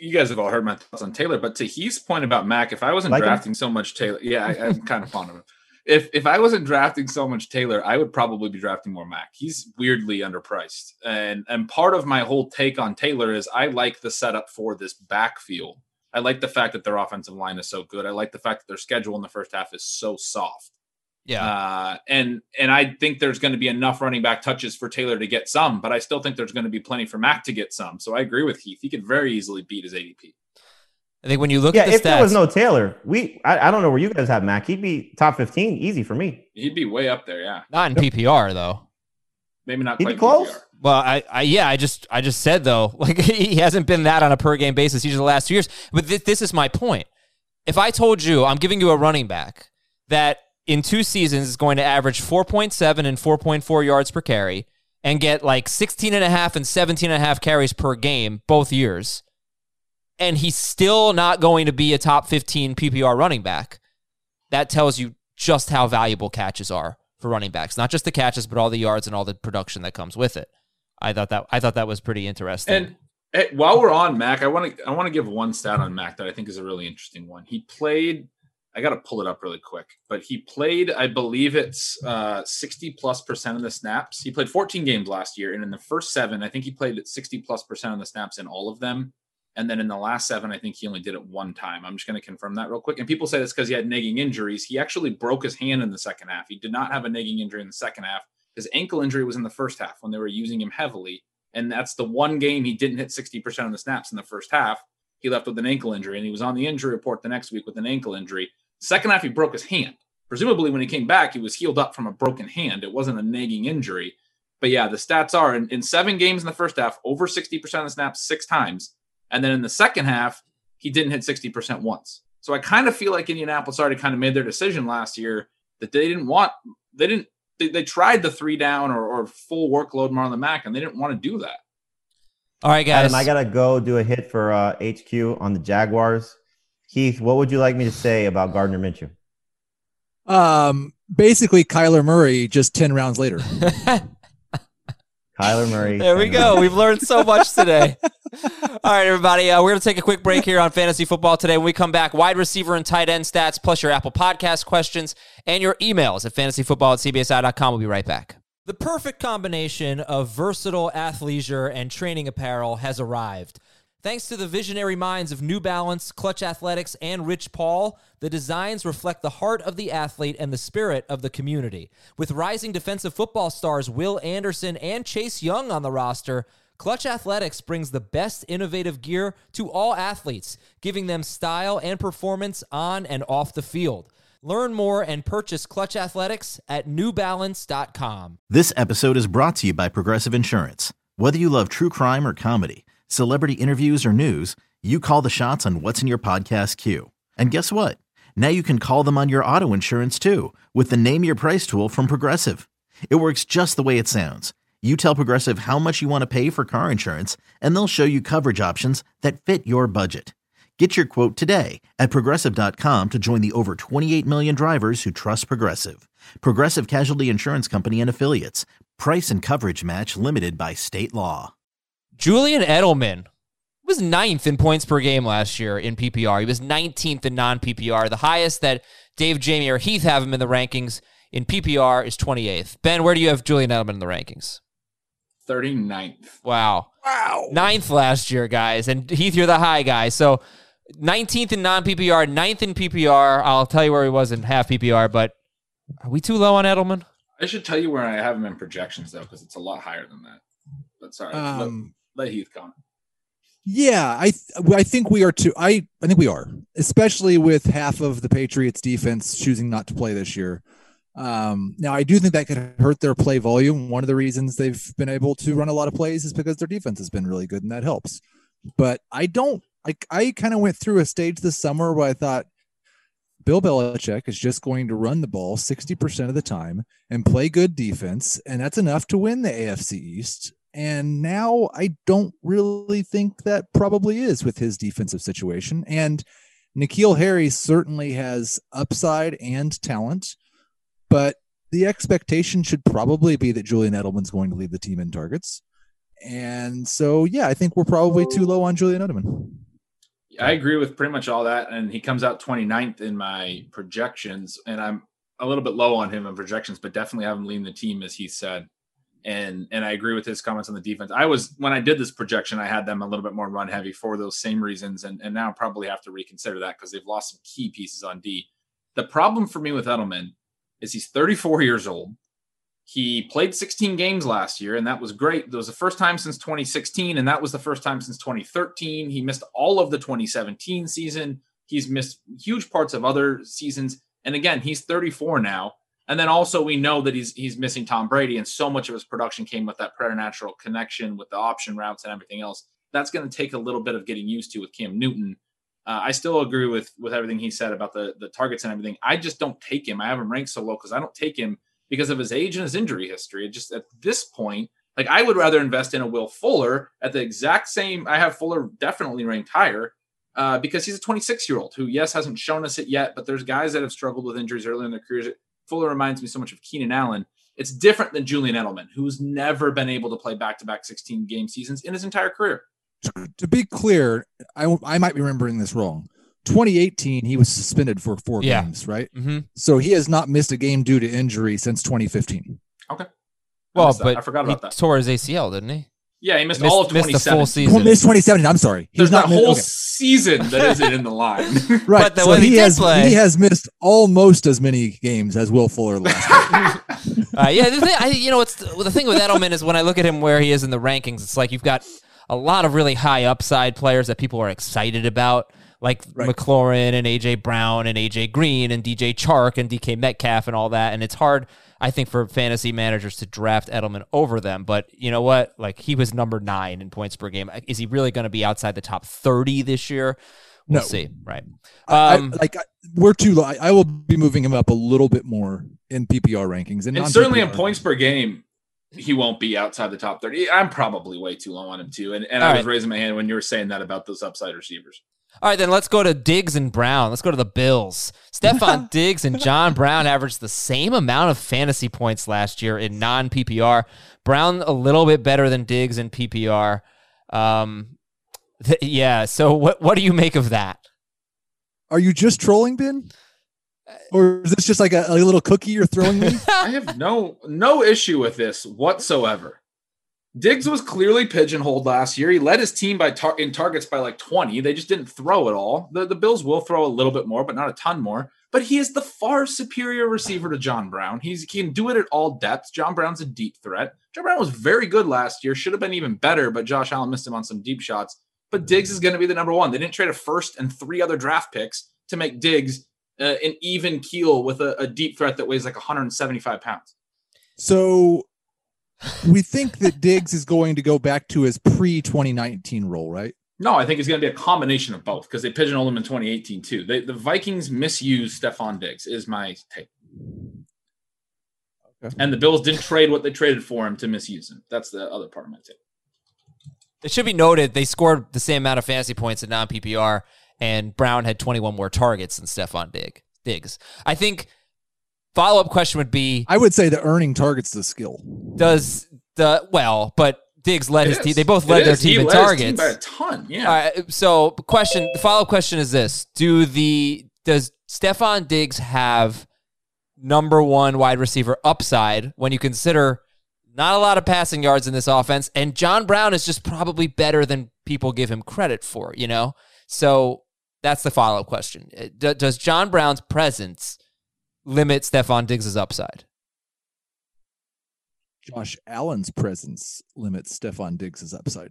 you guys have all heard my thoughts on Taylor, but to Heath's point about Mack, if I wasn't like drafting him? so much Taylor, yeah, I, am kind of fond of him. If if I wasn't drafting so much Taylor, I would probably be drafting more Mack. He's weirdly underpriced, and and part of my whole take on Taylor is I like the setup for this backfield. I like the fact that their offensive line is so good. I like the fact that their schedule in the first half is so soft. Yeah. Uh, and and I think there's going to be enough running back touches for Taylor to get some, but I still think there's going to be plenty for Mack to get some. So I agree with Heath. He could very easily beat his ADP. I think when you look yeah, at the if stats, there was no Taylor, we I, I, don't know where you guys have Mack. He'd be top fifteen, easy for me. He'd be way up there, yeah. Not in PPR though. Maybe not. He'd be close. PPR. Well, I, I, yeah, I just, I just said though, like he hasn't been that on a per game basis each of the last two years. But th- this is my point. If I told you I'm giving you a running back that in two seasons is going to average 4.7 and 4.4 yards per carry and get like 16 and a half and 17 and a half carries per game both years, and he's still not going to be a top 15 PPR running back, that tells you just how valuable catches are for running backs. Not just the catches, but all the yards and all the production that comes with it. I thought that I thought that was pretty interesting. And hey, while we're on Mack, I want to I want to give one stat on Mack that I think is a really interesting one. He played. I got to pull it up really quick, but he played. I believe it's uh, sixty plus percent of the snaps. He played fourteen games last year, and in the first seven, I think he played sixty plus percent of the snaps in all of them. And then in the last seven, I think he only did it one time. I'm just going to confirm that real quick. And people say this because he had nagging injuries. He actually broke his hand in the second half. He did not have a nagging injury in the second half. His ankle injury was in the first half when they were using him heavily. And that's the one game he didn't hit 60% of the snaps in the first half. He left with an ankle injury and he was on the injury report the next week with an ankle injury. Second half, he broke his hand. Presumably, when he came back, he was healed up from a broken hand. It wasn't a nagging injury. But yeah, the stats are in, in seven games in the first half, over 60% of the snaps six times. And then in the second half, he didn't hit 60% once. So I kind of feel like Indianapolis already kind of made their decision last year that they didn't want, they didn't, they, they tried the three down or, or full workload Marlon Mack, and they didn't want to do that. All right, guys. Adam, I gotta go do a hit for uh, HQ on the Jaguars. Heath, what would you like me to say about Gardner Minshew? Um, basically, Kyler Murray just ten rounds later. Kyler Murray. There we go. We've learned so much today. All right, everybody. Uh, we're going to take a quick break here on fantasy football today. When we come back, wide receiver and tight end stats, plus your Apple Podcast questions and your emails at fantasyfootball at cbsi.com. We'll be right back. The perfect combination of versatile athleisure and training apparel has arrived. Thanks to the visionary minds of New Balance, Clutch Athletics, and Rich Paul, the designs reflect the heart of the athlete and the spirit of the community. With rising defensive football stars Will Anderson and Chase Young on the roster, Clutch Athletics brings the best innovative gear to all athletes, giving them style and performance on and off the field. Learn more and purchase Clutch Athletics at newbalance.com. This episode is brought to you by Progressive Insurance. Whether you love true crime or comedy, celebrity interviews or news, you call the shots on what's in your podcast queue. And guess what? Now you can call them on your auto insurance too with the Name Your Price tool from Progressive. It works just the way it sounds. You tell Progressive how much you want to pay for car insurance, and they'll show you coverage options that fit your budget. Get your quote today at progressive.com to join the over 28 million drivers who trust Progressive. Progressive Casualty Insurance Company and Affiliates. Price and coverage match limited by state law. Julian Edelman was ninth in points per game last year in PPR. He was 19th in non PPR. The highest that Dave, Jamie, or Heath have him in the rankings in PPR is 28th. Ben, where do you have Julian Edelman in the rankings? 39th. Wow. Wow. Ninth last year, guys. And Heath, you're the high guy. So 19th in non PPR, ninth in PPR. I'll tell you where he was in half PPR, but are we too low on Edelman? I should tell you where I have him in projections, though, because it's a lot higher than that. But sorry. Um, let, let Heath comment. Yeah, I th- I think we are too. I I think we are, especially with half of the Patriots defense choosing not to play this year. Um, now I do think that could hurt their play volume. One of the reasons they've been able to run a lot of plays is because their defense has been really good, and that helps. But I don't like. I kind of went through a stage this summer where I thought Bill Belichick is just going to run the ball sixty percent of the time and play good defense, and that's enough to win the AFC East. And now I don't really think that probably is with his defensive situation. And N'Keal Harry certainly has upside and talent, but the expectation should probably be that Julian Edelman's going to lead the team in targets. And so, yeah, I think we're probably too low on Julian Edelman. I agree with pretty much all that. And he comes out 29th in my projections. And I'm a little bit low on him in projections, but definitely have him leading the team, as he said and and I agree with his comments on the defense. I was when I did this projection, I had them a little bit more run heavy for those same reasons, and and now probably have to reconsider that because they've lost some key pieces on D. The problem for me with Edelman is he's 34 years old. He played 16 games last year, and that was great. It was the first time since 2016, and that was the first time since 2013. He missed all of the 2017 season. He's missed huge parts of other seasons. And again, he's 34 now. And then also we know that he's he's missing Tom Brady, and so much of his production came with that preternatural connection with the option routes and everything else. That's going to take a little bit of getting used to with Cam Newton. Uh, I still agree with with everything he said about the the targets and everything. I just don't take him. I have him ranked so low because I don't take him because of his age and his injury history. It just at this point, like I would rather invest in a Will Fuller at the exact same. I have Fuller definitely ranked higher uh, because he's a 26 year old who, yes, hasn't shown us it yet, but there's guys that have struggled with injuries early in their careers Fuller reminds me so much of Keenan Allen. It's different than Julian Edelman, who's never been able to play back to back 16 game seasons in his entire career. To be clear, I, I might be remembering this wrong. 2018, he was suspended for four Yeah. games, right? Mm-hmm. So he has not missed a game due to injury since 2015. Okay. Well, missed that. but I forgot about he that. tore his ACL, didn't he? Yeah, he missed, Missed- all of missed the full season. Well, missed 2017. I'm sorry. There's He's not that mi- whole okay. season that isn't in the line. Right. But the so he he has play- he has missed almost as many games as Will Fuller last year. Uh, yeah, the thing, I, you know, it's the thing with Edelman is when I look at him where he is in the rankings, it's like you've got a lot of really high upside players that people are excited about, like Right. McLaurin and AJ Brown and AJ Green and DJ Chark and DK Metcalf and all that. And it's hard, I think, for fantasy managers to draft Edelman over them. But you know what? Like he was number nine in points per game. Is he really going to be outside the top 30 this year? We'll No. see. Right. Um, I, like I- we're too low. I, I will be moving him up a little bit more in PPR rankings and, And certainly in points per game, he won't be outside the top 30. I'm probably way too low on him too. And, and I All was right. raising my hand when you were saying that about those upside receivers. All right, then let's go to Diggs and Brown. Let's go to the Bills. Stefon Diggs and John Brown averaged the same amount of fantasy points last year in non PPR. Brown a little bit better than Diggs in PPR. Um, th- yeah. So what what do you make of that? Are you just trolling, Ben? Or is this just like a, a little cookie you're throwing me? I have no no issue with this whatsoever. Diggs was clearly pigeonholed last year. He led his team by tar- in targets by like 20. They just didn't throw it all. The, the Bills will throw a little bit more, but not a ton more. But he is the far superior receiver to John Brown. He's, he can do it at all depths. John Brown's a deep threat. John Brown was very good last year. Should have been even better, but Josh Allen missed him on some deep shots. But Diggs is going to be the number one. They didn't trade a first and three other draft picks to make Diggs uh, an even keel with a, a deep threat that weighs like 175 pounds. so we think that Diggs is going to go back to his pre 2019 role, right? No, I think it's going to be a combination of both because they pigeonholed him in 2018 too. They, the Vikings misused Stefon Diggs, is my take. Okay. And the Bills didn't trade what they traded for him to misuse him. That's the other part of my take. It should be noted they scored the same amount of fantasy points in non PPR, and Brown had 21 more targets than Stefon Dig- Diggs. I think follow up question would be I would say the earning targets the skill. Does the, well, but Diggs led It his is. team. They both It led their is. He team in led his targets. team by a ton. Yeah. All right. So, question. The follow up question is this: Do the does Stefon Diggs have number one wide receiver upside when you consider not a lot of passing yards in this offense, and John Brown is just probably better than people give him credit for. You know, so that's the follow up question: Uh, D- Does John Brown's presence limit Stefon Diggs' upside? Josh Allen's presence limits Stefon Diggs' upside.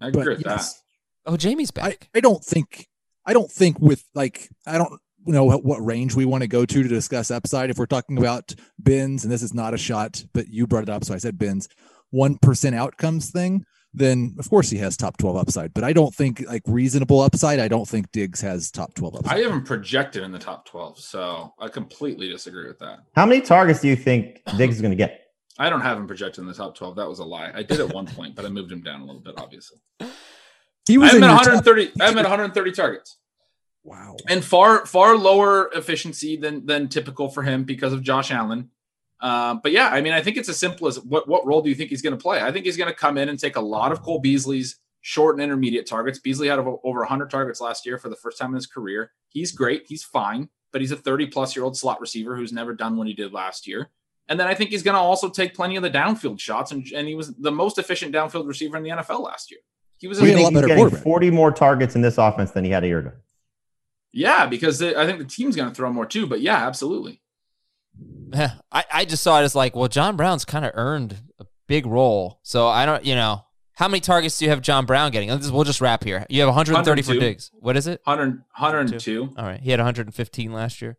I But agree with yes, Oh, Jamie's I, back. I don't think I don't think with like I don't know what, what range we want to go to to discuss upside. If we're talking about bins, and this is not a shot, but you brought it up, so I said bins. One percent outcomes thing, then of course he has top twelve upside. But I don't think like reasonable upside. I don't think Diggs has top twelve upside. I haven't projected in the top 12, so I completely disagree with that. How many targets do you think Diggs is going to get? I don't have him projected in the top 12. That was a lie. I did at one point, but I moved him down a little bit, obviously. he was have in him at your top- 130. I'm at 130 targets. Wow. and far far lower efficiency than than typical for him because of Josh Allen. Uh, but yeah, I mean, I think it's as simple as what what role do you think he's going to play? I think he's going to come in and take a lot of Cole Beasley's short and intermediate targets. Beasley had over, over 100 targets last year for the first time in his career. He's great. He's fine, but he's a 30 plus year old slot receiver who's never done what he did last year. And then I think he's going to also take plenty of the downfield shots, and, and he was the most efficient downfield receiver in the NFL last year. He was We You had a lot better getting quarterback. 40 more targets in this offense than he had a year ago. yeah, because I think the team's going to throw more too. But yeah, absolutely. I, I just saw it as like, well, John Brown's kind of earned a big role. So I don't, you know, how many targets do you have John Brown getting? We'll just wrap here. You have 130 for 102. Diggs. What is it? 100, 102. All right. He had 115 last year.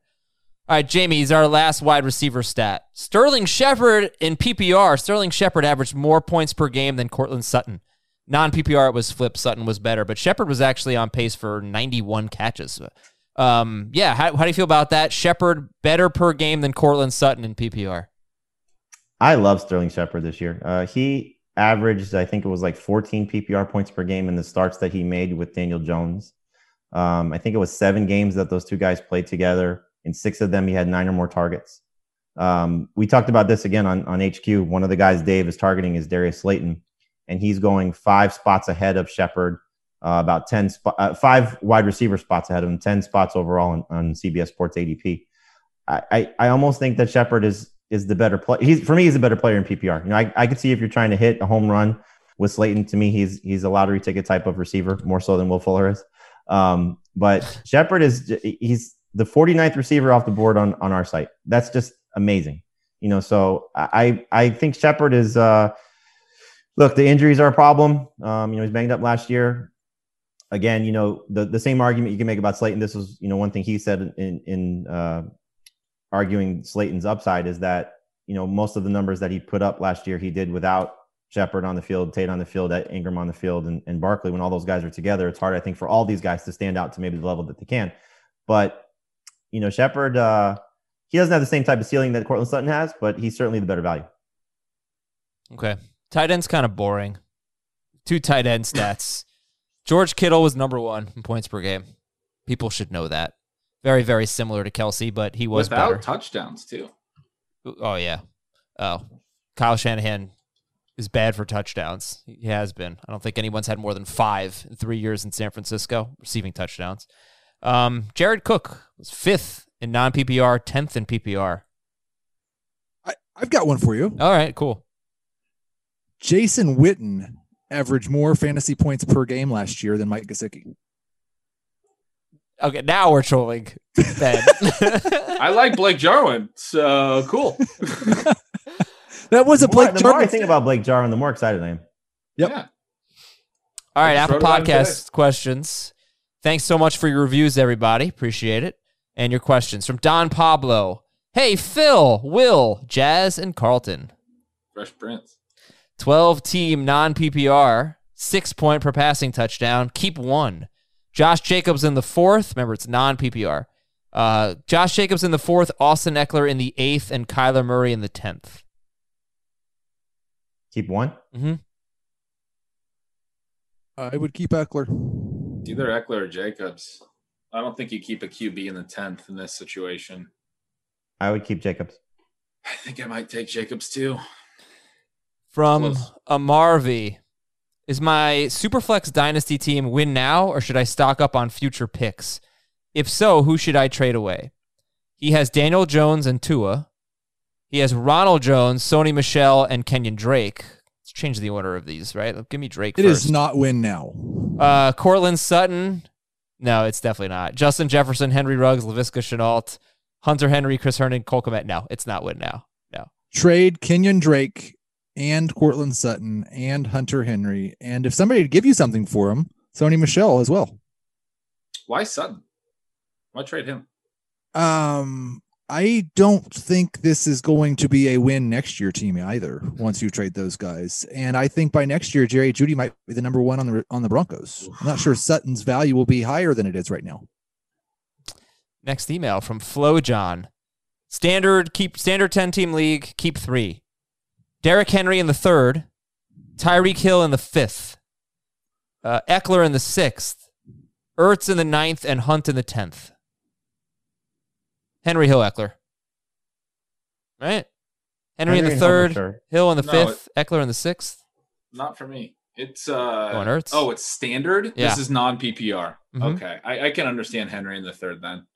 All right, Jamie, he's our last wide receiver stat. Sterling Shepard in PPR. Sterling Shepard averaged more points per game than Courtland Sutton. Non PPR, it was flipped. Sutton was better, but Shepard was actually on pace for 91 catches. Um, yeah, how, how do you feel about that? Shepard better per game than Courtland Sutton in PPR. I love Sterling Shepard this year. Uh, he averaged, I think it was like 14 PPR points per game in the starts that he made with Daniel Jones. Um, I think it was seven games that those two guys played together. In six of them, he had nine or more targets. Um, we talked about this again on, on HQ. One of the guys Dave is targeting is Darius Slayton, and he's going five spots ahead of Shepard, uh, about 10 spo- uh, five wide receiver spots ahead of him, 10 spots overall on, on CBS Sports ADP. I, I, I almost think that Shepard is is the better player. He's for me, he's a better player in PPR. You know, I, I could see if you're trying to hit a home run with Slayton. To me, he's he's a lottery ticket type of receiver, more so than Will Fuller is. Um, but Shepard is he's the 49th receiver off the board on on our site. That's just amazing. You know, so I I think Shepard is uh look, the injuries are a problem. Um, you know, he's banged up last year. Again, you know, the, the same argument you can make about Slayton. This was, you know, one thing he said in in uh, arguing Slayton's upside is that you know most of the numbers that he put up last year he did without Shepard on the field, Tate on the field, Engram on the field, and, and Barkley. When all those guys are together, it's hard, I think, for all these guys to stand out to maybe the level that they can. But you know, Shepard, uh, he doesn't have the same type of ceiling that Courtland Sutton has, but he's certainly the better value. Okay, tight end's kind of boring. Two tight end stats. George Kittle was number one in points per game. People should know that. Very, very similar to Kelce, but he was Without better. touchdowns too. Oh yeah. Oh, Kyle Shanahan is bad for touchdowns. He has been. I don't think anyone's had more than five in three years in San Francisco receiving touchdowns. Um, Jared Cook was fifth in non PPR, tenth in PPR. I, I've got one for you. All right, cool. Jason Witten averaged more fantasy points per game last year than Mike Gesicki. Okay, now we're trolling Ben. I like Blake Jarwin, so cool. that was a The more, Blake the more I Jarwin. think about Blake Jarwin, the more excited I am. Yep. Yeah. All right, I just Apple wrote about him Podcast questions. Thanks so much for your reviews, everybody. Appreciate it. And your questions from Don Pablo. Hey, Phil, Will, Jazz, and Carlton. Fresh Prince. 12 team non PPR, six point per passing touchdown. Keep one. Josh Jacobs in the fourth. Remember, it's non PPR. Uh, Josh Jacobs in the fourth, Austin Ekeler in the eighth, and Kyler Murray in the tenth. Keep one. Mm-hmm. I would keep Ekeler. Either Ekeler or Jacobs. I don't think you keep a QB in the tenth in this situation. I would keep Jacobs. I think I might take Jacobs too. From Close. Amarvi. Is my Superflex Dynasty team win now, or should I stock up on future picks? If so, who should I trade away? He has Daniel Jones and Tua. He has Ronald Jones, Sony Michel, and Kenyon Drake. Let's change the order of these, right? Give me Drake It first. is not win now. Uh, Courtland Sutton. No, it's definitely not. Justin Jefferson, Henry Ruggs, Laviska Shenault, Hunter Henry, Chris Herndon, Cole Kmet. No, it's not win now. No. Trade Kenyon Drake and Courtland Sutton and Hunter Henry. And if somebody would give you something for him, Sony Michel as well. Why Sutton? Why trade him? Um, I don't think this is going to be a win next year team either. Once you trade those guys, and I think by next year, Jerry Jeudy might be the number one on the on the Broncos. I'm not sure Sutton's value will be higher than it is right now. Next email from Flo John. Standard keep standard 10 team league, keep three. Derrick Henry in the third, Tyreek Hill in the fifth, uh, Ekeler in the sixth, Ertz in the ninth, and Hunt in the tenth. Henry Hill Ekeler. Right? Henry, in the third, sure. Hill in the No, fifth, Ekeler in the sixth. Not for me. It's uh Going Ertz? Oh, it's standard. Yeah. This is non PPR. Mhm. Okay, I, I can understand Henry in the third then.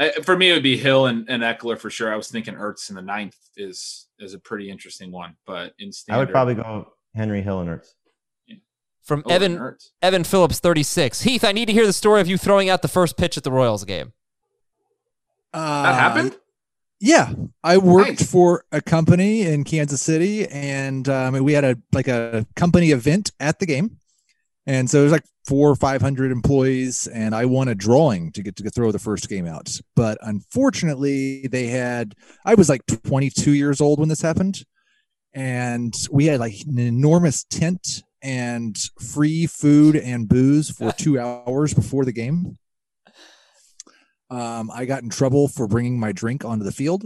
I, for me, it would be Hill and, and Ekeler for sure. I was thinking Ertz in the ninth is is a pretty interesting one, but in standard, I would probably go Henry Hill and Ertz. From Oh, Evan Ertz. Evan Phillips, 36. Heath, I need to hear the story of you throwing out the first pitch at the Royals game. Uh, That happened. Yeah, I worked Nice. for a company in Kansas City, and um, we had a like a company event at the game, and so there's like four or five hundred employees, and I won a drawing to get to throw the first game out. But unfortunately, they had I was like 22 years old when this happened, and we had like an enormous tent and free food and booze for two hours before the game. Um, I got in trouble for bringing my drink onto the field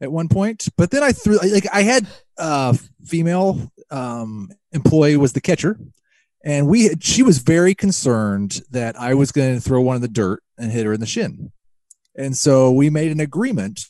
at one point, but then I threw like I had a female um, employee was the catcher, and we had, she was very concerned that I was going to throw one in the dirt and hit her in the shin, and so we made an agreement.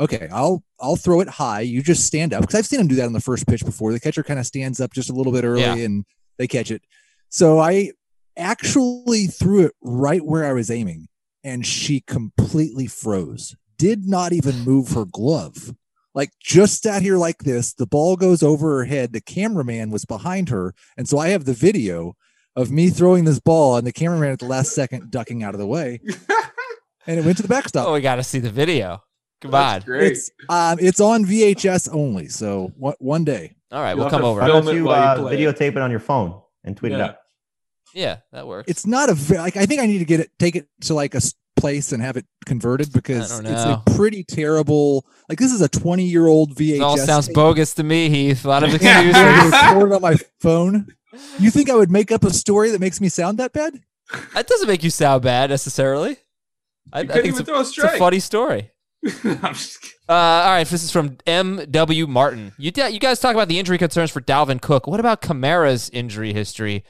Okay, I'll I'll throw it high. You just stand up because I've seen him do that on the first pitch before. The catcher kind of stands up just a little bit early Yeah. and they catch it. So I actually threw it right where I was aiming and she completely froze. Did not even move her glove. Like just sat here like this. The ball goes over her head. The cameraman was behind her. And so I have the video of me throwing this ball and the cameraman at the last second ducking out of the way. and it went to the backstop. Oh, we got to see the video. Come That's on. great. It's um it's on VHS only. So one, one day. All right, You'll we'll come over. Why Film don't it you while you uh, play videotape it on your phone and tweet it Yeah. out? Yeah, that works. It's not a very like I think I need to get it take it to like a s- place and have it converted because don't it's a pretty terrible like this is a 20 year old VHS. it all sounds tape. bogus to me, Heath. A lot of I excuses. recorded on my phone. You think I would make up a story that makes me sound that bad? that doesn't make you sound bad necessarily. I, I couldn't think it's even a, throw a it's a funny story. I'm. Uh, all right, this is from M.W. Martin. You, you guys talk about the injury concerns for Dalvin Cook. What about Kamara's injury history?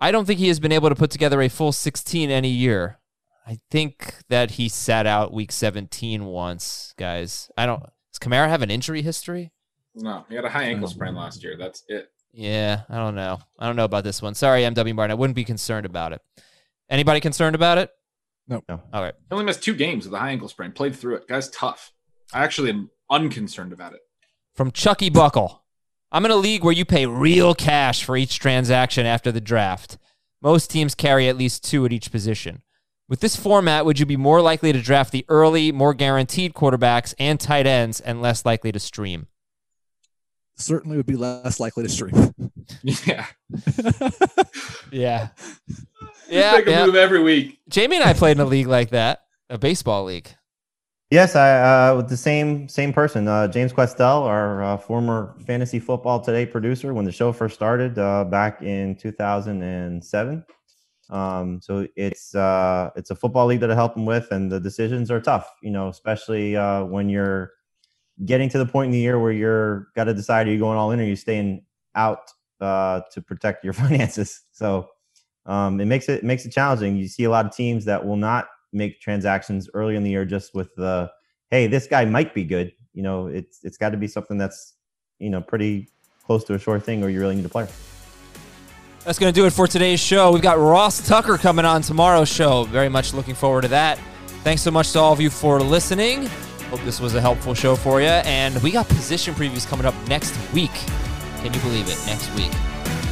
I don't think he has been able to put together a full 16 any year. I think that he sat out week 17 once, guys. I don't. Does Kamara have an injury history? No, he had a high ankle sprain mm. last year. That's it. Yeah, I don't know. I don't know about this one. Sorry, M.W. Martin. I wouldn't be concerned about it. Anybody concerned about it? No. No. All right. He only missed two games with a high ankle sprain. Played through it. Guy's tough. I actually am unconcerned about it. from Chucky Buckle. I'm in a league where you pay real cash for each transaction after the draft. Most teams carry at least two at each position. With this format, would you be more likely to draft the early, more guaranteed quarterbacks and tight ends and less likely to stream? Certainly would be less likely to stream. Yeah. Yeah. Just Yeah. make a yeah. move every week. Jamie and I played in a league like that, a baseball league. Yes, I uh, with the same same person, uh, James Questel, our uh, former Fantasy Football Today producer, when the show first started uh, back in 2007. Um, so it's uh, it's a football league that I help him with, and the decisions are tough. You know, especially uh, when you're getting to the point in the year where you're got to decide are you going all in or are you staying out uh, to protect your finances. So um, it makes it makes it challenging. You see a lot of teams that will not make transactions early in the year just with the hey, this guy might be good. You know, it's it's got to be something that's you know pretty close to a sure thing, or you really need a player. That's going to do it for today's show. We've got Ross Tucker coming on tomorrow's show. Very much looking forward to that. Thanks so much to all of you for listening. Hope this was a helpful show for you. And we got position previews coming up next week. Can you believe it? Next week.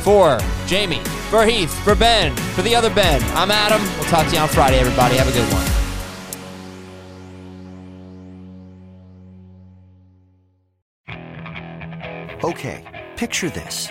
For Jamie, for Heath, for Ben, for the other Ben, I'm Adam. We'll talk to you on Friday, everybody. Have a good one. Okay, picture this.